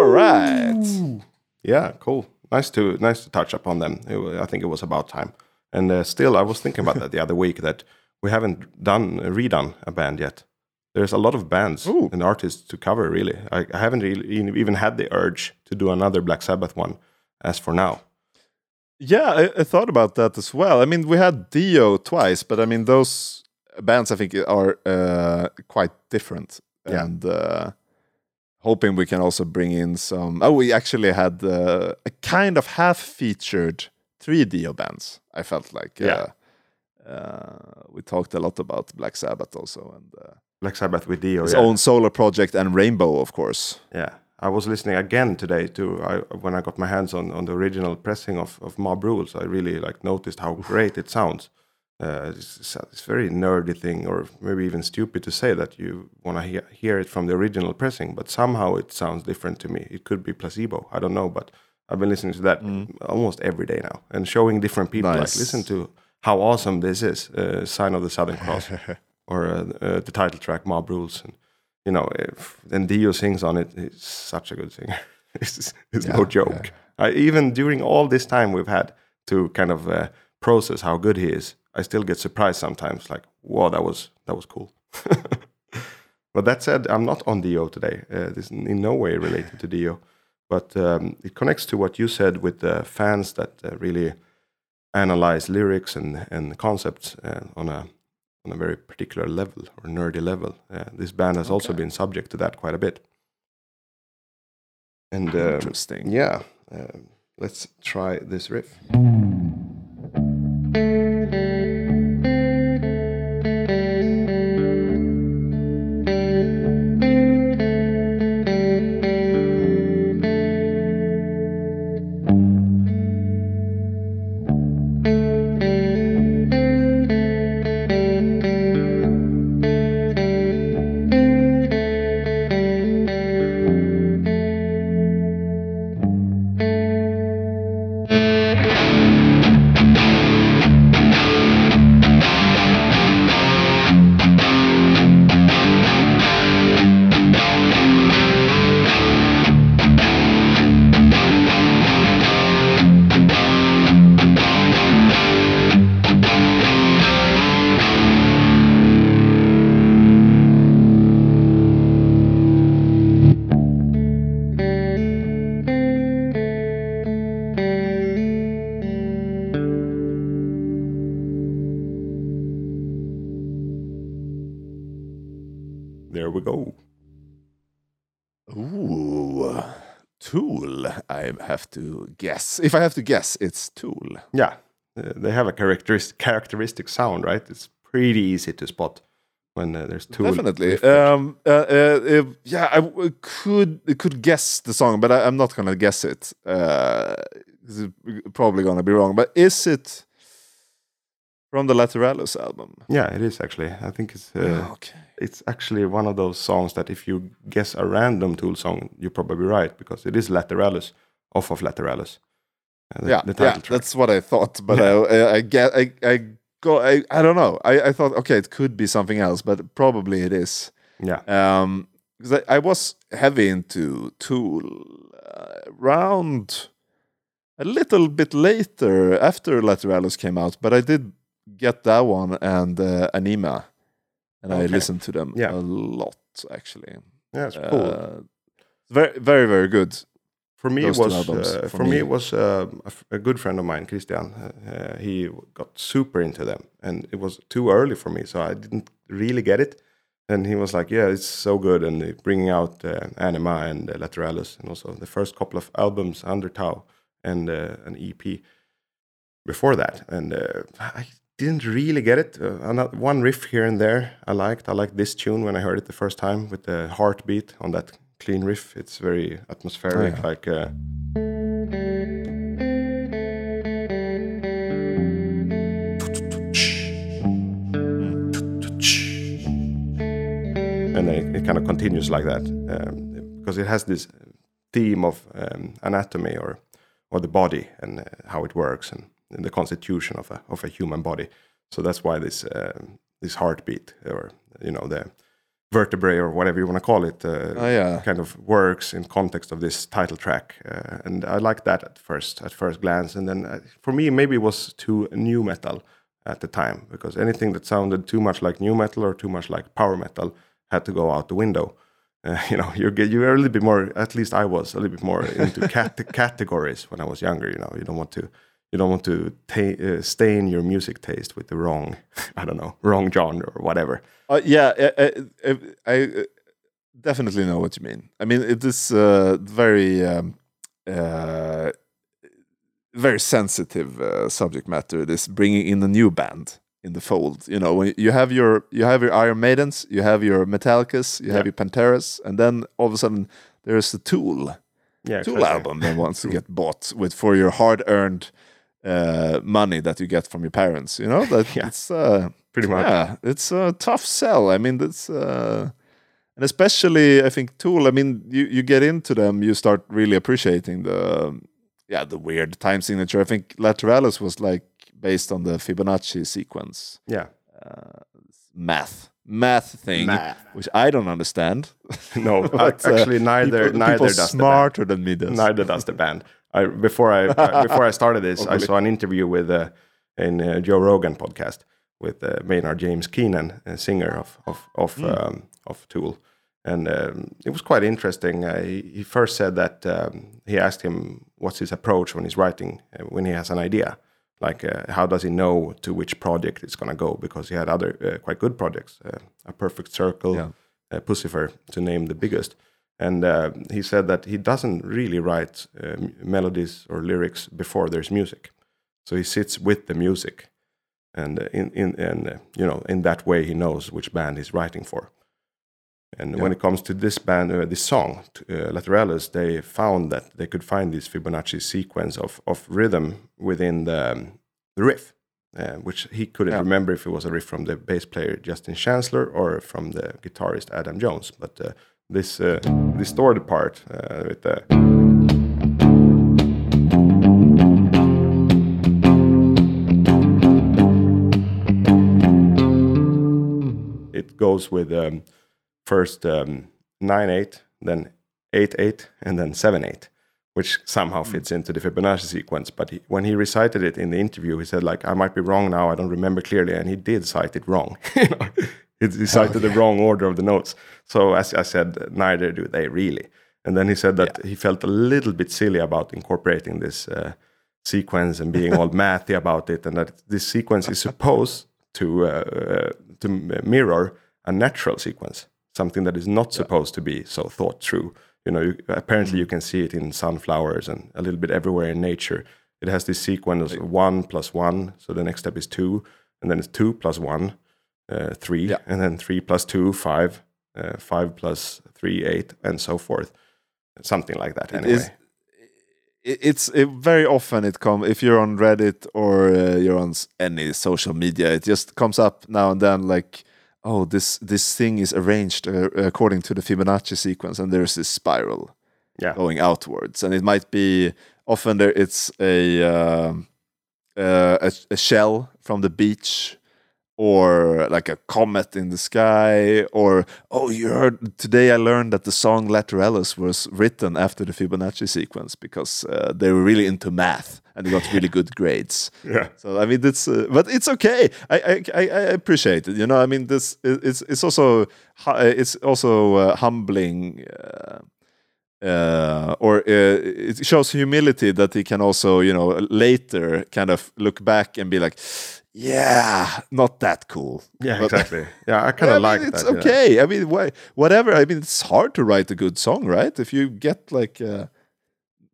Right. Yeah, cool. Nice to nice to touch upon them. It I think it was about time. And uh, still, I was thinking about that the other week that we haven't done redone a band yet. There's a lot of bands Ooh. and artists to cover. Really, I, I haven't really even had the urge to do another Black Sabbath one as for now. Yeah, I, I thought about that as well. I mean, we had Dio twice, but I mean, those bands I think are uh, quite different. Yeah. And uh, hoping we can also bring in some. Oh, we actually had uh, a kind of half featured three Dio bands. I felt like. Yeah. Uh, uh, we talked a lot about Black Sabbath also, and uh, Black Sabbath with Dio. his yeah. own solo project and Rainbow, of course. Yeah, I was listening again today to I, when I got my hands on, on the original pressing of, of Mob Rules. I really like noticed how great it sounds. Uh, it's, it's a- very nerdy thing, or maybe even stupid to say that you want to hear, hear it from the original pressing, but somehow it sounds different to me. It could be placebo, I don't know, but I've been listening to that almost every day now and showing different people like listen to how awesome this is. Uh, Sign of the Southern Cross or uh, uh, the title track Mob Rules and you know, if, and Dio sings on it. It's such a good singer. it's it's no joke. I, even during all this time we've had to kind of uh, process how good he is, I still get surprised sometimes. Like, wow, that was that was cool. but that said, I'm not on Dio today. Uh, this is in no way related to Dio, but um, it connects to what you said with the fans that uh, really analyze lyrics and and concepts uh, on a on a very particular level or nerdy level. Uh, this band has also been subject to that quite a bit. And uh, Interesting. yeah, uh, let's try this riff. Ooh, Tool. I have to guess. If I have to guess, it's Tool. Yeah, uh, they have a characteristic characteristic sound, right? It's pretty easy to spot when uh, there's Tool. Definitely. Um, uh, uh, yeah, I could could guess the song, but I, I'm not gonna guess it. Uh, is probably gonna be wrong. But is it from the Lateralus album? yeah, it is actually. I think it's uh, okay. It's actually one of those songs that if you guess a random Tool song, you're probably right because it is Lateralus off of Lateralus. Uh, the- yeah, the yeah, track. that's what I thought. But I, I, I get, I, I go, I, I don't know. I, I thought, okay, it could be something else, but probably it is. yeah, Um, because I, I was heavy into Tool uh, around a little bit later after Lateralus came out, but I did get that one and uh, Ænima, and I Okay. listened to them Yeah. a lot actually. yeah, it's cool. Uh, very, very, very good. for me, it those was uh, for for me. me. it was uh, a, a good friend of mine, Christian. Uh, uh, he got super into them, and it was too early for me, so I didn't really get it. And he was like, "Yeah, it's so good," and bringing out uh, Ænima and uh, Lateralus, and also the first couple of albums Undertow and uh, an EP before that. And uh, I didn't really get it. Uh, one riff here and there I liked. I liked this tune when I heard it the first time with the heartbeat on that clean riff. It's very atmospheric, Oh, yeah. like. Uh, and it, it kind of continues like that um, because it has this theme of um, anatomy or or the body and uh, how it works and the constitution of a of a human body. So that's why this um this heartbeat or you know the vertebrae or whatever you want to call it uh, Oh, yeah. kind of works in context of this title track uh, and I liked that at first at first glance and then uh, for me maybe it was too nu metal at the time because anything that sounded too much like nu metal or too much like power metal had to go out the window. Uh, you know, you get you're a little bit more. At least I was a little bit more into cat- categories when I was younger. You know, you don't want to you don't want to ta- uh, stain your music taste with the wrong, I don't know, wrong genre or whatever. Uh, yeah, I, I, I uh, definitely know what you mean. I mean, it is uh, very, um, uh, very sensitive uh, subject matter. This bringing in a new band in the fold. You know, when you have your you have your Iron Maidens, you have your Metallicas, you have your Panteras, and then all of a sudden there's the Tool Yeah, Tool album that wants to get bought with for your hard earned uh, money that you get from your parents. You know that Yeah. it's. Uh, Pretty much. yeah, it's a tough sell. I mean, that's uh, and especially I think Tool. I mean, you you get into them, you start really appreciating the yeah the weird time signature. I think Lateralus was like based on the Fibonacci sequence Yeah, uh, math math thing, Math. which I don't understand. no, But, uh, actually neither people, neither people does the band. smarter than me does. Neither does the band. I before I uh, before I started this, I saw an interview with uh, in uh, Joe Rogan podcast with uh, Maynard James Keenan, a singer of of of, Hmm. um, of Tool, and um, it was quite interesting. Uh, he, he first said that um, he asked him what's his approach when he's writing uh, when he has an idea, Like, uh, how does he know to which project it's going to go? Because he had other uh, quite good projects, uh, A Perfect Circle, Yeah. uh, Puscifer, to name the biggest. And uh, he said that he doesn't really write uh, melodies or lyrics before there's music. So he sits with the music, and uh, in in and uh, you know in that way he knows which band he's writing for. And when it comes to this band, uh, this song, uh, Lateralus, they found that they could find this Fibonacci sequence of, of rhythm within the, um, the riff, uh, which he couldn't Yeah. remember if it was a riff from the bass player Justin Chancellor or from the guitarist Adam Jones. But uh, this uh, distorted part uh, with the it goes with um, first um, 9 8, then 8 8, and then 7 8, which somehow fits into the Fibonacci sequence. But he, when he recited it in the interview, he said, like, I might be wrong now, I don't remember clearly. And he did cite it wrong. You know, he he cited the wrong order of the notes. So, as I said, neither do they really. And then he said that he felt a little bit silly about incorporating this uh, sequence and being all mathy about it, and that this sequence is supposed to uh, uh, to mirror a natural sequence, something that is not supposed to be so thought through. You know, you, apparently you can see it in sunflowers and a little bit everywhere in nature. It has this sequence of one plus one, so the next step is two, and then it's two plus one, uh, three, Yeah. and then three plus two, five, uh, five plus three, eight, and so forth. Something like that. It Anyway, is- it- it's it, very often it comes if you're on Reddit or uh, you're on any social media, it just comes up now and then like, oh, this this thing is arranged uh, according to the Fibonacci sequence, and there's this spiral yeah, going outwards, and it might be often there it's a um, uh, a, a shell from the beach. Or like a comet in the sky, or oh, you heard today. I learned that the song Lateralus was written after the Fibonacci sequence because uh, they were really into math and they got really good grades. yeah, So I mean, it's uh, but it's okay. I, I I appreciate it. You know, I mean, this it- it's it's also it's also uh, humbling. Uh, uh, or uh, it shows humility that he can also, you know, later kind of look back and be like, "Yeah, not that cool." yeah, But- exactly. Yeah, I kind of mean, like it's that. yeah. okay. I mean, why, whatever. I mean, it's hard to write a good song, right? If you get like uh,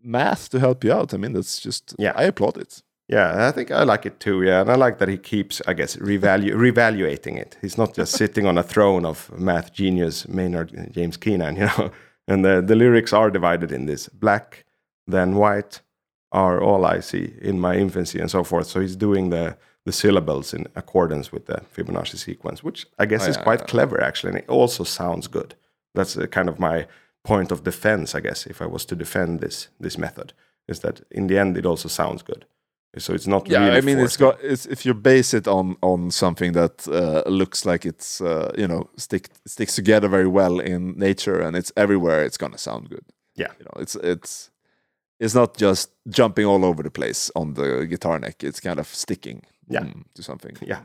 math to help you out, I mean, that's just Yeah. I applaud it. Yeah, I think I like it too. Yeah, and I like that he keeps, I guess, revalu- revaluating it. He's not just sitting on a throne of math genius Maynard James Keenan, you know. And the, the lyrics are divided in this black, then white are all I see in my infancy and so forth. So he's doing the the syllables in accordance with the Fibonacci sequence, which I guess Oh, is quite yeah. clever actually, and it also sounds good. That's uh, kind of my point of defense, I guess, if I was to defend this this method, is that in the end it also sounds good. So it's not Yeah, really I mean, it's got it's, if you base it on on something that uh, looks like it's uh, you know stick sticks together very well in nature and it's everywhere, it's gonna sound good. Yeah. you know, it's it's it's not just jumping all over the place on the guitar neck. It's kind of sticking Yeah. mm, to something. Yeah.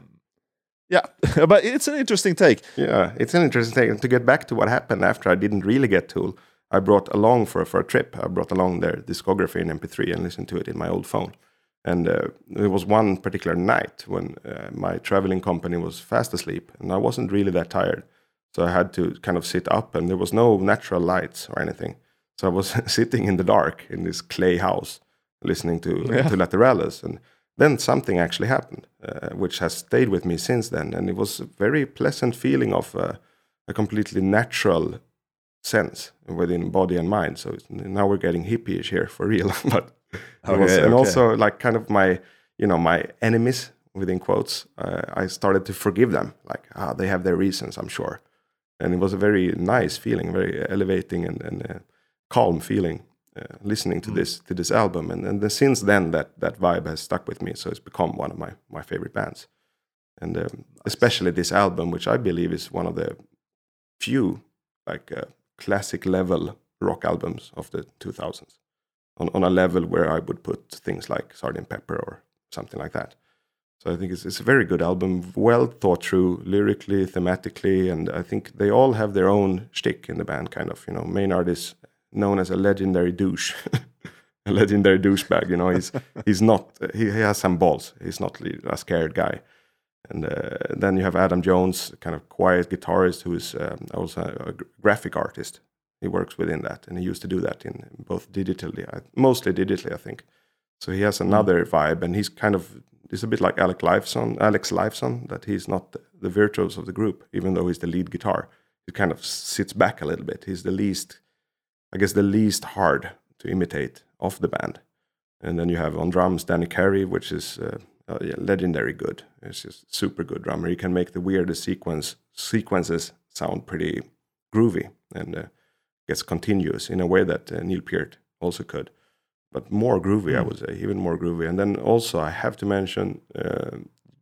yeah, but it's an interesting take. Yeah, it's an interesting thing. And to get back to what happened after I didn't really get Tool, I brought along for for a trip. I brought along their discography in MP3 and listened to it in my old phone. And uh, there was one particular night when uh, my traveling company was fast asleep, and I wasn't really that tired, so I had to kind of sit up, and there was no natural lights or anything. So I was sitting in the dark in this clay house, listening to Yeah. to Lateralus, and then something actually happened, uh, which has stayed with me since then, and it was a very pleasant feeling of uh, a completely natural sense within body and mind. So it's, now we're getting hippie-ish here for real, but it was, Okay, and also like kind of my you know my enemies within quotes. Uh, I started to forgive them. Like ah, they have their reasons, I'm sure, and it was a very nice feeling, very elevating and, and uh, calm feeling. Uh, listening Mm. to this to this album. And, and then since then that that vibe has stuck with me. So it's become one of my my favorite bands. And um, especially this album which i believe is one of the few like uh, classic level rock albums of the 2000s on, on a level where i would put things like sgt. Pepper or something like that. So i think it's, it's a very good album well thought through lyrically thematically and i think they all have their own shtick in the band kind of you know. Maynard is known as a legendary douche a legendary douchebag. You know, he's he's not. He, he has some balls. He's not a scared guy. And uh, then you have Adam Jones, kind of quiet guitarist who is um, also a graphic artist. He works within that, and he used to do that in both digitally, mostly digitally, I think. So he has hmm. another vibe, and he's kind of it's a bit like Alex Lifeson, Alex Lifeson, that he's not the, the virtuoso of the group, even though he's the lead guitar. He kind of sits back a little bit. He's the least, I guess, the least hard to imitate of the band. And then you have on drums Danny Carey, which is uh, uh, yeah, legendary good. It's just super good drummer. He can make the weirdest sequence sequences sound pretty groovy and uh, gets continuous in a way that uh, Neil Peart also could, but more groovy, mm. I hmm. would say, even more groovy. And then also I have to mention uh,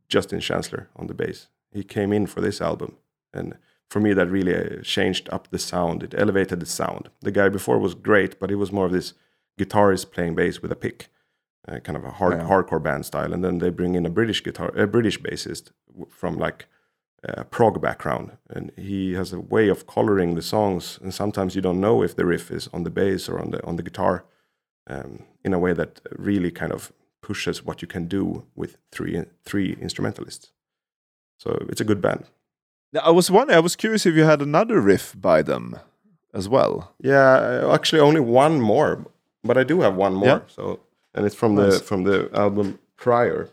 Justin Chancellor on the bass. He came in for this album, and for me that really uh, changed up the sound. It elevated the sound. The guy before was great, but he was more of this guitarist playing bass with a pick uh, kind of a hard, yeah. hardcore band style, and then they bring in a British guitar, a British bassist from like a prog background, and he has a way of coloring the songs, and sometimes you don't know if the riff is on the bass or on the on the guitar, um, in a way that really kind of pushes what you can do with three three instrumentalists. So it's a good band. I was wondering, I was curious if you had another riff by them as well. Yeah, actually only one more, but I do have one more. Yeah. So and it's from nice. the from the album prior,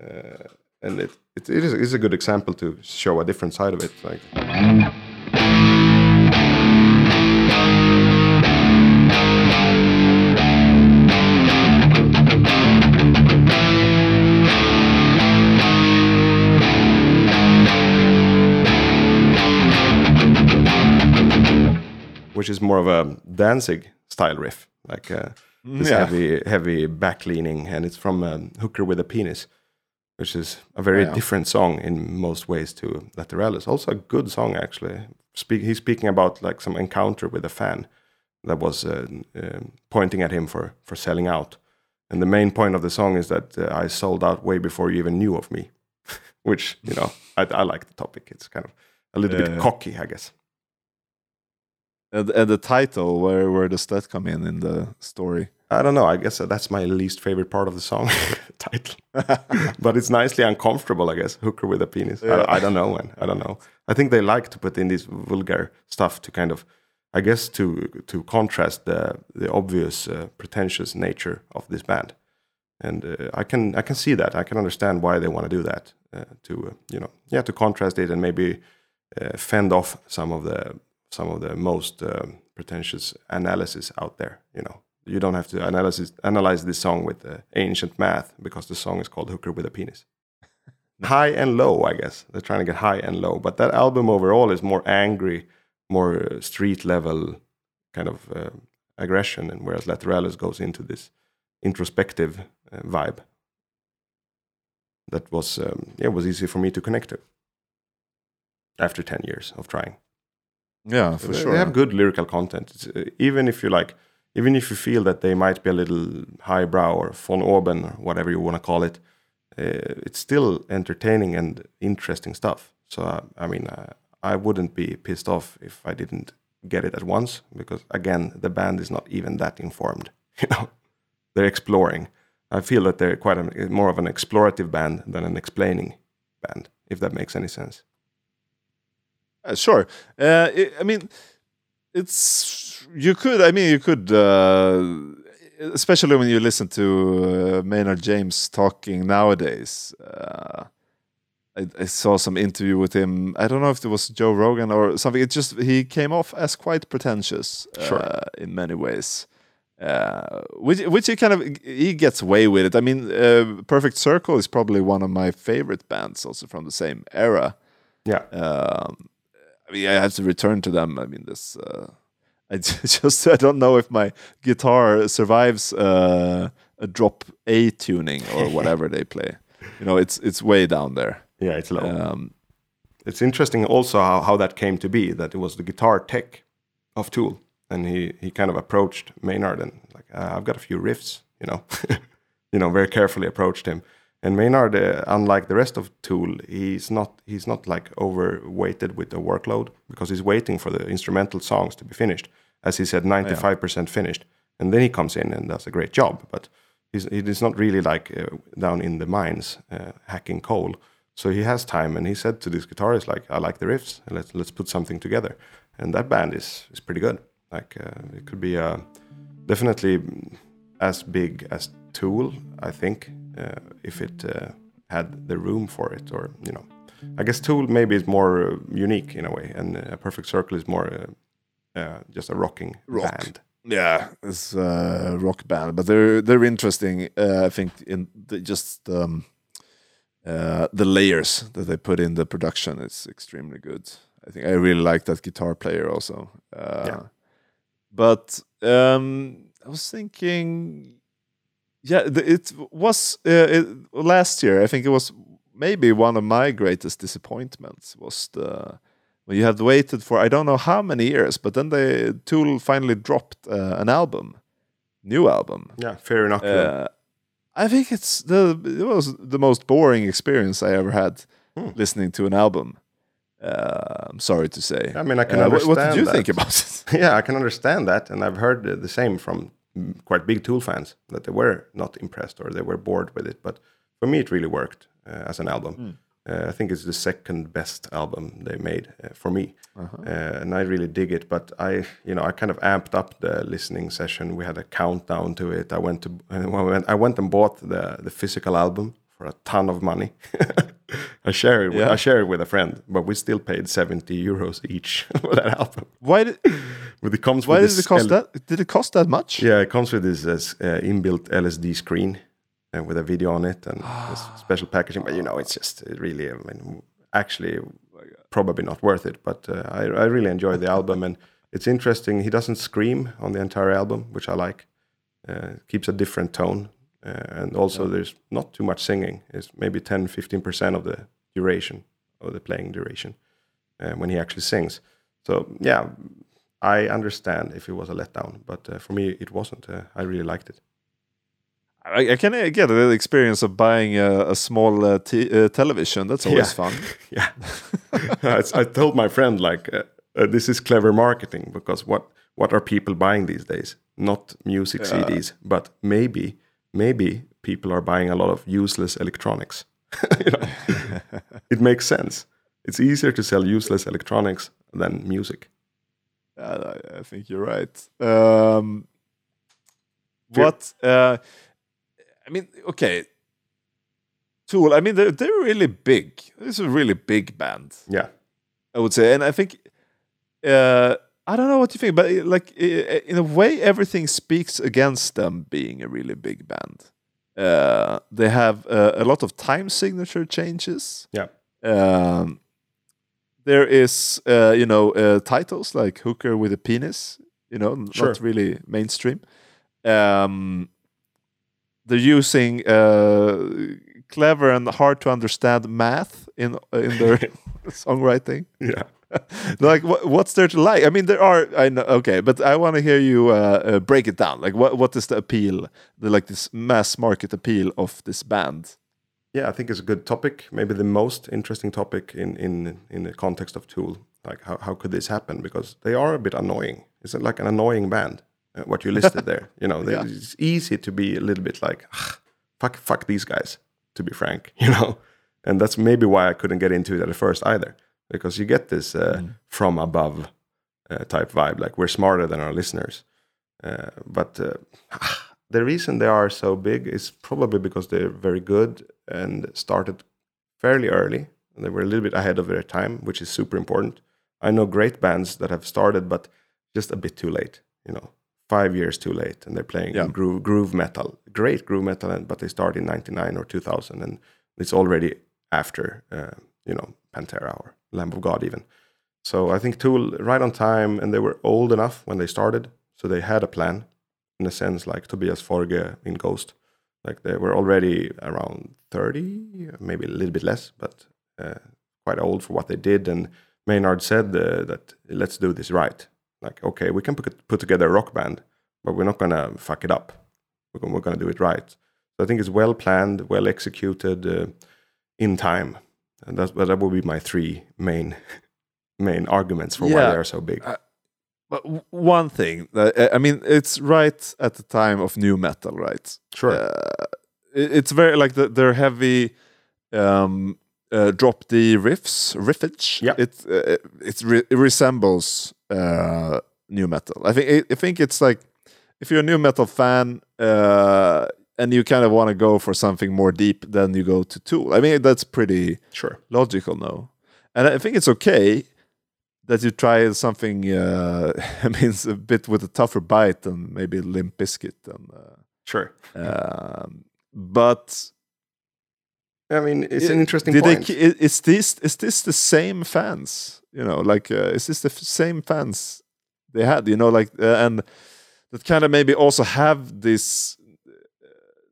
uh, and it, it it is a good example to show a different side of it. Like. Which is more of a Danzig style riff, like uh, this yeah. heavy heavy back leaning, and it's from um, Hooker with a Penis, which is a very yeah. different song in most ways to Lateralus. Also a good song actually. Speak, he's speaking about like some encounter with a fan that was uh, uh, pointing at him for for selling out, and the main point of the song is that uh, I sold out way before you even knew of me, which you know I, I, like the topic. It's kind of a little bit cocky, I guess. And, and, the title, where where does that come in in the story? I don't know. I guess that's my least favorite part of the song title, but it's nicely uncomfortable. I guess hooker with a penis. Yeah. I, I, don't know, man. I don't know. I think they like to put in this vulgar stuff to kind of, I guess, to to contrast the the obvious uh, pretentious nature of this band, and uh, I can I can see that. I can understand why they want to do that uh, to uh, you know yeah to contrast it and maybe uh, fend off some of the some of the most um, pretentious analysis out there. You know you don't have to analyze analyze this song with uh, ancient math because the song is called Hooker with a Penis. high and low, I guess they're trying to get high and low, but that album overall is more angry, more uh, street level kind of uh, aggression, and whereas Lateralus goes into this introspective uh, vibe. That was um, yeah, it was easy for me to connect to after ten years of trying. Yeah, for they, sure. They have good lyrical content, uh, even if you like even if you feel that they might be a little highbrow or von Orban or whatever you want to call it, uh, it's still entertaining and interesting stuff. So uh, I mean, uh, I wouldn't be pissed off if I didn't get it at once because again, the band is not even that informed. You know, they're exploring. I feel that they're quite a, more of an explorative band than an explaining band, if that makes any sense. Uh, sure. Uh, it, I mean, it's you could. I mean, you could. Uh, especially when you listen to uh, Maynard James talking nowadays. Uh, I, I, saw some interview with him. I don't know if it was Joe Rogan or something. It just he came off as quite pretentious sure. uh, in many ways. Uh, which which he kind of he gets away with it. I mean, uh, Perfect Circle is probably one of my favorite bands, also from the same era. Yeah. Um, I mean, I have to return to them. I mean, this uh, I just I don't know if my guitar survives uh, a drop A tuning or whatever they play. You know, it's it's way down there. Yeah, it's low. Um, it's interesting also how, how that came to be. That it was the guitar tech of Tool, and he he kind of approached Maynard and like uh, I've got a few riffs, you know, you know, very carefully approached him. And Maynard, uh, unlike the rest of Tool, he's not he's not like overweighted with the workload because he's waiting for the instrumental songs to be finished. As he said, 95% finished, and then he comes in and does a great job. But he's he's not really like uh, down in the mines uh, hacking coal. So he has time, and he said to this guitarist, like, "I like the riffs, let's let's put something together." And that band is is pretty good. Like uh, it could be uh, definitely as big as Tool, I think, if it uh, had the room for it, or you know, I guess Tool maybe is more uh, unique in a way, and uh, a Perfect Circle is more uh, uh, just a rocking Rock. band. Yeah, it's a rock band, but they're they're interesting. Uh, I think in the, just um, uh, the layers that they put in the production is extremely good. I think I really like that guitar player also. Uh, Yeah. But um, I was thinking, yeah, the, it was uh, it, last year. I think it was maybe one of my greatest disappointments was the when you had waited for I don't know how many years, but then they Tool finally dropped uh, an album, new album. Yeah, fair enough. Uh, I think it's the it was the most boring experience I ever had Hmm. listening to an album. Uh, I'm sorry to say. I mean, I can Uh, what, understand. what did you that. think about it? yeah, I can understand that, and I've heard the same from quite big Tool fans that they were not impressed or they were bored with it. But for me, it really worked uh, as an album. Hmm. Uh, I think it's the second best album they made uh, for me, Uh-huh. uh, and I really dig it. But I, you know, I kind of amped up the listening session. We had a countdown to it. I went to, I went, I went and bought the the physical album for a ton of money. I share it. With, Yeah. I share it with a friend, but we still paid seventy euros each for that album. Why did But it comes why did it cost L- that? Did it cost that much? Yeah, it comes with this uh, inbuilt LCD screen uh, with a video on it and special packaging. But you know, it's just it really, I mean, actually, probably not worth it. But uh, I, I really enjoy the album, and it's interesting. He doesn't scream on the entire album, which I like. Uh, keeps a different tone, uh, and also there's not too much singing. It's maybe 10, 15 percent of the duration of the playing duration uh, when he actually sings. So yeah, I understand if it was a letdown, but uh, for me it wasn't. Uh, I really liked it. I, I can uh, get the experience of buying a, a small uh, t- uh, television. That's always Yeah. fun. Yeah, I, I told my friend like uh, uh, this is clever marketing because what what are people buying these days? Not music CDs, but maybe maybe people are buying a lot of useless electronics. it makes sense. It's easier to sell useless electronics than music. Uh, I, I think you're right. Um, what? Uh, I mean, okay. Tool. I mean, they're they're really big. This is a really big band. Yeah, I would say, and I think. Uh, I don't know what you think, but uh, like in a way, everything speaks against them being a really big band. Uh, they have uh, a lot of time signature changes. yeah, Um, there is, uh, you know, uh, titles like "Hooker with a Penis." You know, Sure. not really mainstream. Um, they're using uh, clever and hard to understand math in in their songwriting. yeah. like, what, what's there to like? I mean, there are. I know. Okay, but I want to hear you uh, uh, break it down. Like, what what is the appeal? The like this mass market appeal of this band? Yeah, I think it's a good topic. Maybe the most interesting topic in in in the context of Tool. Like, how how could this happen? Because they are a bit annoying. It's like an annoying band. Uh, what you listed there, you know, they- Yeah. it's easy to be a little bit like, "Ah, fuck, fuck these guys. To be frank, you know, and that's maybe why I couldn't get into it at first either, because you get this uh, from above uh, type vibe, like we're smarter than our listeners. Uh, but uh, the reason they are so big is probably because they're very good and started fairly early. And they were a little bit ahead of their time, which is super important. I know great bands that have started, but just a bit too late. You know, five years too late, and they're playing Yeah. groove, groove metal, great groove metal, and- but they start in '99 or 2000, and it's already after, uh, you know, Pantera or Lamb of God even. So I think Tool right on time, and they were old enough when they started, so they had a plan, in a sense, like Tobias Forge in Ghost. Like they were already around 30, maybe a little bit less, but uh, quite old for what they did. And Maynard said uh, that let's do this right. Like, okay, we can put, together a rock band, but we're not gonna fuck it up. We're gonna do it right. So I think it's well planned, well executed, uh, in time, and that's but that would be my three main main arguments for why they are so big. Uh, but one thing, uh, I mean, it's right at the time of nu metal, right? Sure. Uh, it's very like the, their heavy um, uh, drop D riffs, riffage. Yeah. it uh, it's re- it resembles uh, nu metal. I think I think it's like if you're a nu metal fan uh, and you kind of want to go for something more deep, than you go to Tool. I mean, that's pretty Sure. logical no and i think it's okay that you try something uh, i mean it's a bit with a tougher bite than maybe Limp Bizkit and uh, Sure. um, but I mean, it's an interesting did they point. i- is this is this the same fans you know like uh, is this the same fans they had you know like uh, and that kind of maybe also have this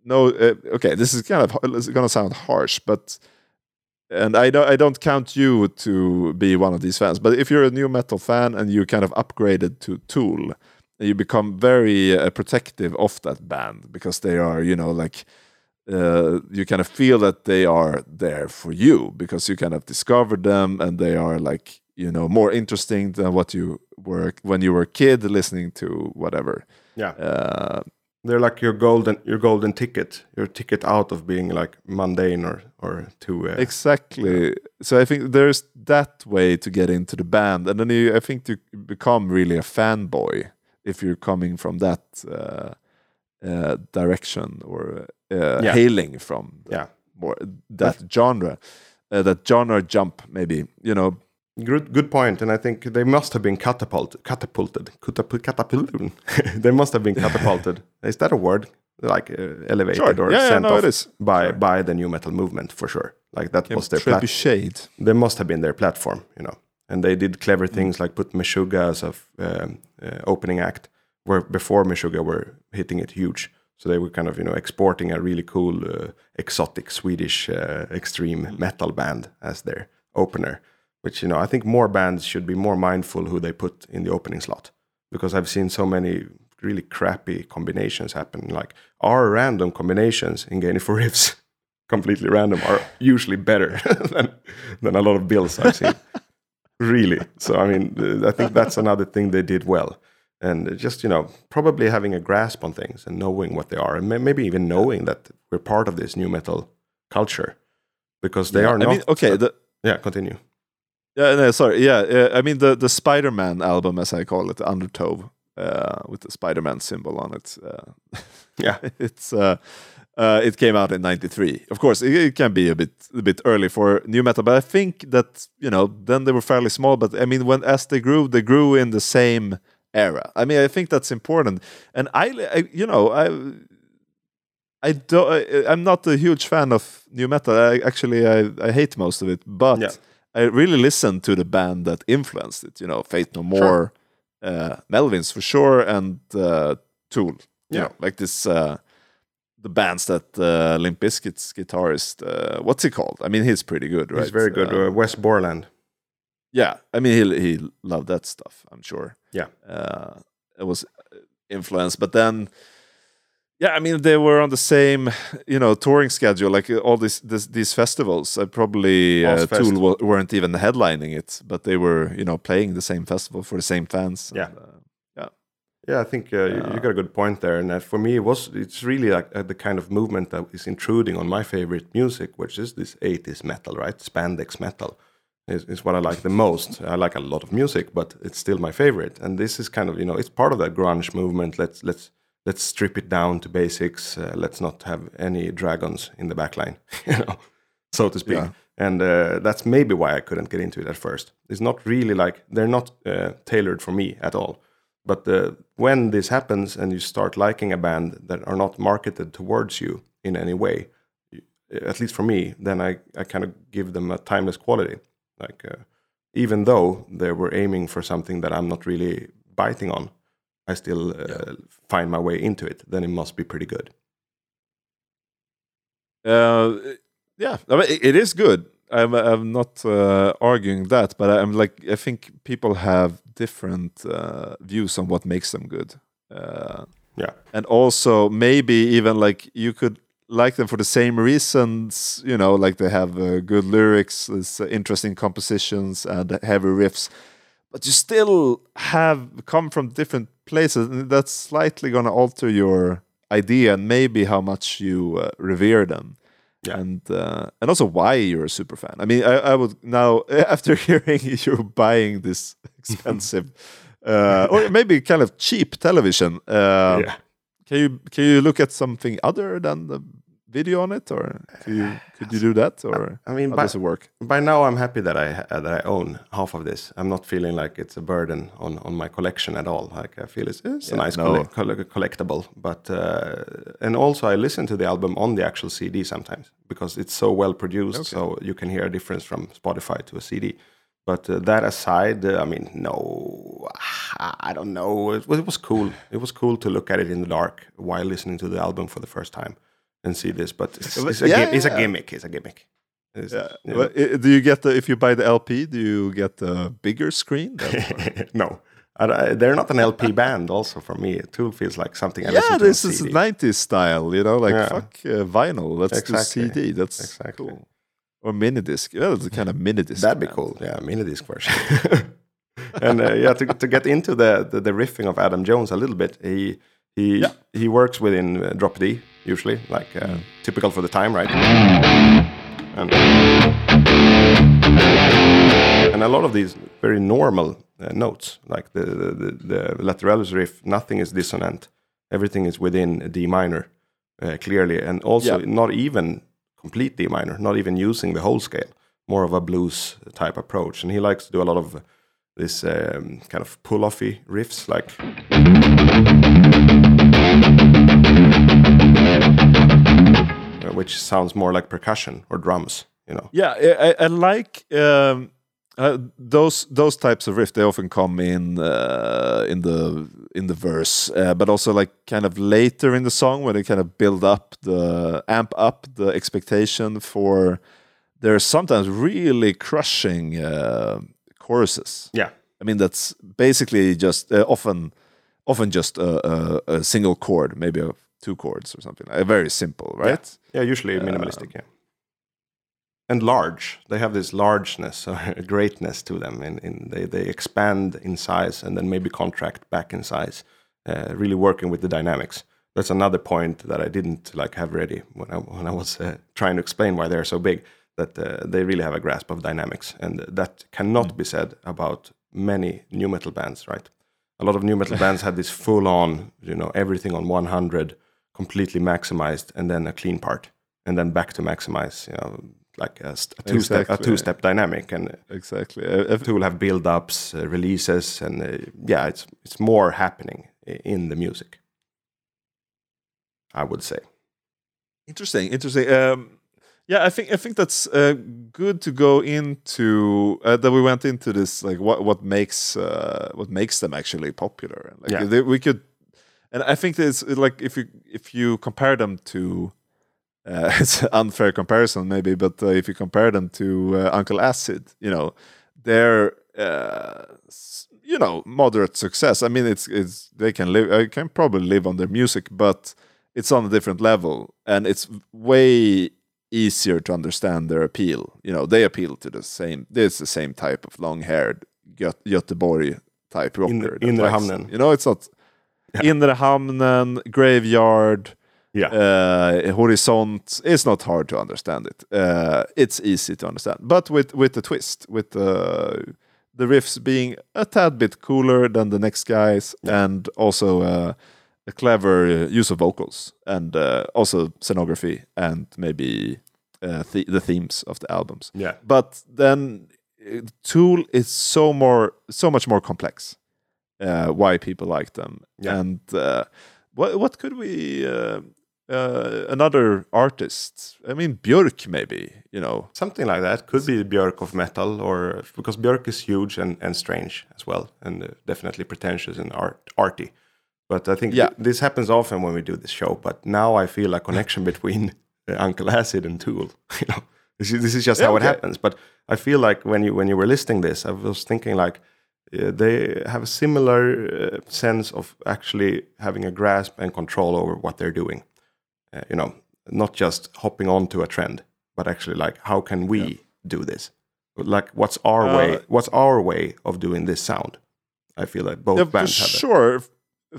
no uh, okay this is kind of it's gonna sound harsh but and I don't I don't count you to be one of these fans but if you're a nu metal fan and you kind of upgraded to Tool you become very uh, protective of that band because they are you know like uh, you kind of feel that they are there for you because you kind of discovered them and they are like you know more interesting than what you were when you were a kid listening to whatever yeah. uh, They're like your golden your golden ticket, your ticket out of being like mundane or or too. Uh, exactly so i think there's that way to get into the band and then you, i think you become really a fanboy if you're coming from that uh, uh, direction or uh, Yeah. hailing from yeah. more that genre uh, that genre jump maybe you know Good, good point, and I think they must have been catapulted, catapulted, catapult, catapulted. they must have been catapulted. is that a word? Like uh, elevated Sure. or Yeah, yeah, sent no, off it is. by Sure. by the nu metal movement for sure. Like that was their platform. They must have been their platform, you know. And they did Mm. clever things like put Meshuggah as a um, uh, opening act, where before Meshuggah were hitting it huge. So they were kind of you know exporting a really cool, uh, exotic Swedish uh, extreme metal band as their opener. Which you know I think more bands should be more mindful who they put in the opening slot because I've seen so many really crappy combinations happen. Like our random combinations in Gain for Riffs, completely random, are usually better than than a lot of bills I've seen. really. So I mean, I think that's another thing they did well. And just you know, probably having a grasp on things and knowing what they are, and maybe even knowing that we're part of this nu metal culture, because they Yeah, are I not. mean, okay the, yeah, continue. Yeah no, sorry yeah uh, i mean the the spider-man album as i call it undertow uh, with the spider-man symbol on it uh, Yeah, it's uh, uh, it came out in 93 of course it, it can be a bit a bit early for nu metal but i think that you know then they were fairly small but i mean when as they grew they grew in the same era i mean i think that's important and i, I you know i I don't. I, I'm not a huge fan of nu metal. I, actually, I, I hate most of it. But Yeah. I really listened to the band that influenced it. You know, Faith No More, uh, Melvins for sure, and uh, Tool. You Yeah. know, like this. Uh, the bands that uh, Limp Bizkit's guitarist, uh, what's he called? I mean, he's pretty good, right? he's very good. Uh, Uh, Wes Borland. yeah, I mean, he he loved that stuff. I'm sure. Yeah. uh, it was influenced, but then, yeah, I mean, they were on the same, you know, touring schedule, like uh, all these this, these festivals. Uh, probably uh, Tool wa- weren't even headlining it, but they were, you know, playing the same festival for the same fans. Yeah. and, uh, Yeah, I think uh, you- you got a good point there. And for me, it was it's really like uh, the kind of movement that is intruding on my favorite music, which is this 80s metal, right? Spandex metal is, is what I like the most. I like a lot of music, but it's still my favorite. And this is kind of you know it's part of that grunge movement. Let's let's let's strip it down to basics. Uh, let's not have any dragons in the backline, you know, so to speak. Yeah. And uh, that's maybe why I couldn't get into it at first. It's not really like they're not uh, tailored for me at all. But uh, when this happens and you start liking a band that are not marketed towards you in any way, at least for me, then I, I kind of give them a timeless quality. Like, uh, even though they were aiming for something that I'm not really biting on, I still uh, find my way into it. Then it must be pretty good. Uh, yeah, I mean, it- is good. I'm, I'm not uh, arguing that, but I'm like I think people have different uh, views on what makes them good. Uh, Yeah. and also maybe even like you could like them for the same reasons. You know, like they have uh, good lyrics, interesting compositions, and heavy riffs. But you still have come from different places. And that's slightly going to alter your idea and maybe how much you uh, revere them. Yeah. And uh, and also why you're a super fan. I mean, I, I would now after hearing you're buying this expensive uh, or maybe kind of cheap television. Uh, yeah. Can you can you look at something other than the video on it, or could you, could you do that, or I mean, how by, does it work? by now I'm happy that I uh, that I own half of this. I'm not feeling like it's a burden on, on my collection at all. Like I feel it's, it's a nice no. colle- colle- collectible. But uh, and also I listen to the album on the actual CD sometimes because it's so well produced, so you can hear a difference from Spotify to a CD. But uh, that aside, uh, I mean, no, I don't know. It was, it was cool. It was cool to look at it in the dark while listening to the album for the first time and see this. But it's, it's, a, yeah, it's a gimmick. It's a gimmick. It's- Yeah. Well, do you get the if you buy the LP? Do you get the bigger screen? no. I, they're not an LP band. Also, for me, Tool feels like something I yeah, this is CD. 90s style. You know, like Yeah. fuck uh, vinyl. Let's Exactly. do CD. That's Exactly. cool. Or mini disc. Yeah, it's a kind of mini disc. That'd be band. cool. Yeah, mini disc version. and uh, yeah, to, to get into the, the the riffing of Adam Jones a little bit, he he Yeah. he works within uh, drop D usually, like uh, typical for the time, right? And, and a lot of these very normal uh, notes, like the the, the Lateralus riff, nothing is dissonant. Everything is within D minor, uh, clearly, and also Yeah. not even complete D minor, not even using the whole scale. More of a blues type approach, and he likes to do a lot of this um, kind of pull-offy riffs, like which sounds more like percussion or drums. You know, Yeah, I, I, like um, uh, those those types of riff. They often come in uh, in the in the verse, uh, but also like kind of later in the song when they kind of build up the amp up the expectation for. There's sometimes really crushing uh, choruses. yeah, I mean, that's basically just uh, often, often just a, a, a single chord, maybe a, two chords or something. Uh, very simple, right? yeah, usually minimalistic, yeah. And large, they have this largeness or greatness to them, and in, in, they they expand in size and then maybe contract back in size. Uh, really working with the dynamics. That's another point that I didn't like have ready when I when I was uh, trying to explain why they're so big. That uh, they really have a grasp of dynamics, and that cannot be said about many nu metal bands, right? A lot of nu metal bands had this full on, you know, everything on 100, completely maximized, and then a clean part, and then back to maximize, you know, like a, st- a two step, a two step dynamic, and Exactly. Uh, if- Tool have build ups, uh, releases, and uh, yeah, it's it's more happening in the music. I would say. Interesting, interesting. Um, yeah, I think I think that's uh, good to go into uh, that we went into this like what what makes uh, what makes them actually popular. Like Yeah. they, we could, and I think it's like if you if you compare them to. Uh, it's an unfair comparison, maybe, but uh, if you compare them to uh, Uncle Acid, you know, they're uh, you know moderate success. I mean, it's it's they can live, I can probably live on their music, but it's on a different level and it's way easier to understand their appeal you know they appeal to the same It's the same type of long-haired Gö- Göteborg type rocker In- likes- Hamnen. you know it's not Inre Hamnen Graveyard Yeah. uh, Horisont it's not hard to understand it uh, it's easy to understand but with with the twist with the the riffs being a tad bit cooler than the next guys and also uh, a clever use of vocals and uh, also scenography and maybe uh, the the themes of the albums. yeah. But then Tool is so more so much more complex. Uh, why people like them Yeah. and uh, what what could we uh, uh, another artist? I mean Björk maybe you know Something like that could be Björk of metal, or because Björk is huge and, and strange as well, and uh, definitely pretentious and art arty. But I think Yeah. th- this happens often when we do this show. But now I feel a connection between uh, Uncle Acid and Tool. You know, this is, this is just Yeah, how it happens. But I feel like when you when you were listing this, I was thinking like uh, they have a similar uh, sense of actually having a grasp and control over what they're doing. Uh, you know, not just hopping onto a trend, but actually like how can we do this? Like, what's our Uh, way? What's our way of doing this sound? I feel like both Yeah, for bands have that. sure.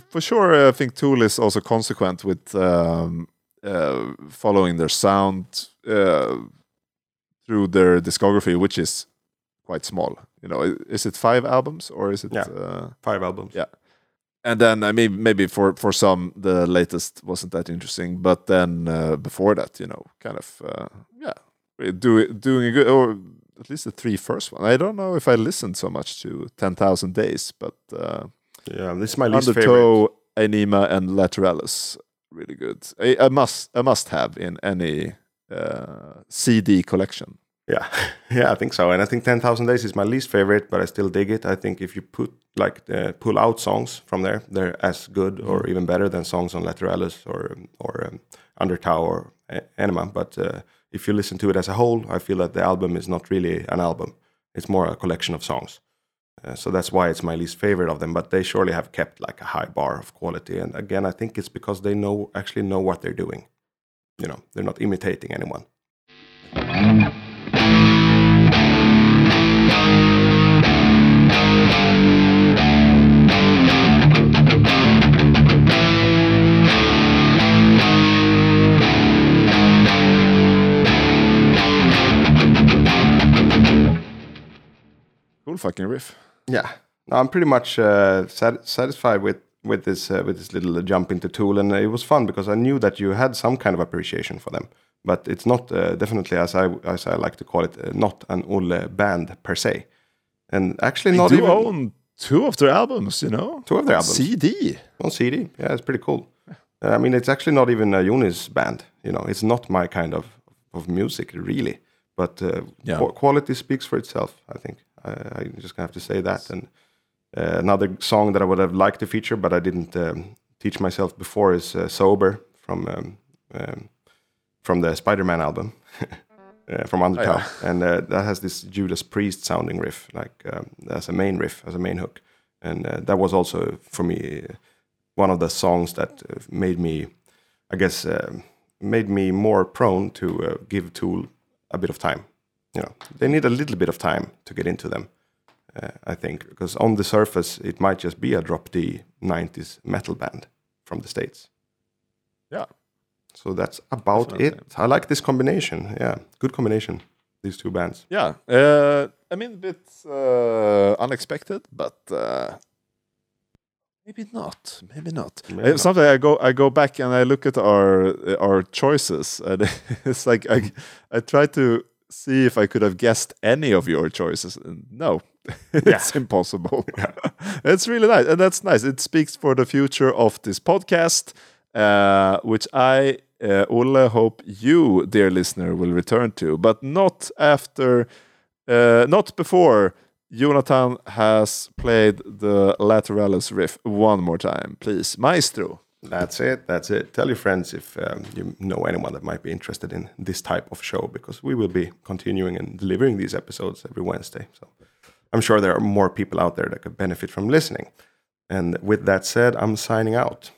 For sure, I think Tool is also consequent with um, uh, following their sound uh, through their discography, which is quite small. You know, is it five albums or is it? Yeah. Uh, Five albums. Yeah. and then I mean, maybe for for some, the latest wasn't that interesting, but then uh, before that, you know, kind of uh, yeah, do, doing a good or at least the three first one. I don't know if I listened so much to Ten Thousand Days, but. Uh, Yeah, this is my least favorite. Undertow, Ænima, and Lateralus, really good. A, a must, a must have in any uh, CD collection. Yeah, yeah, I think so. And I think Ten Thousand Days is my least favorite, but I still dig it. I think if you put like uh, pull out songs from there, they're as good or even better than songs on Lateralus or or um, Undertow or uh, Ænima. But uh, if you listen to it as a whole, I feel that the album is not really an album. It's more a collection of songs. Uh, so that's why it's my least favorite of them. But they surely have kept like a high bar of quality. And again, I think it's because they know actually know what they're doing. You know, they're not imitating anyone. Cool fucking riff. Yeah, no, I'm pretty much uh, sat- satisfied with with this uh, with this little jump into Tool, and it was fun because I knew that you had some kind of appreciation for them, but it's not uh, definitely as I as I like to call it, uh, not an Olle band per se, and actually They not do even own two of their albums, you know? Two of their albums. CD. on CD. Yeah, it's pretty cool. Uh, I mean, it's actually not even a Unis band. You know, it's not my kind of of music really, but uh, Yeah. qu- quality speaks for itself. I think I, I just have to say that. And uh, another song that I would have liked to feature, but I didn't um, teach myself before, is uh, "Sober" from um, um, from the Spider-Man album. Uh, from Undertow, and uh, that has this Judas Priest sounding riff, like um, as a main riff, as a main hook, and uh, that was also for me uh, one of the songs that uh, made me, I guess, um made me more prone to uh, give Tool a bit of time. You know, they need a little bit of time to get into them. Uh, I think because on the surface it might just be a drop D '90s metal band from the states. Yeah. So that's about Definitely. it. I like this combination. Yeah, good combination. These two bands. Yeah. Uh, I mean, a bit uh, unexpected, but uh, maybe not. Maybe not. Maybe Uh, not. Sometimes I go, I go back and I look at our our choices, and it's like I, I try to see if I could have guessed any of your choices. No, it's impossible. it's really nice, and that's nice. It speaks for the future of this podcast, uh, which I, uh, Olle, hope you, dear listener, will return to, but not after, uh, not before. Jonathan has played the Lateralus riff one more time, please, Maestro. That's it. That's it. Tell your friends if um, you know anyone that might be interested in this type of show because we will be continuing and delivering these episodes every Wednesday. So I'm sure there are more people out there that could benefit from listening. And with that said, I'm signing out.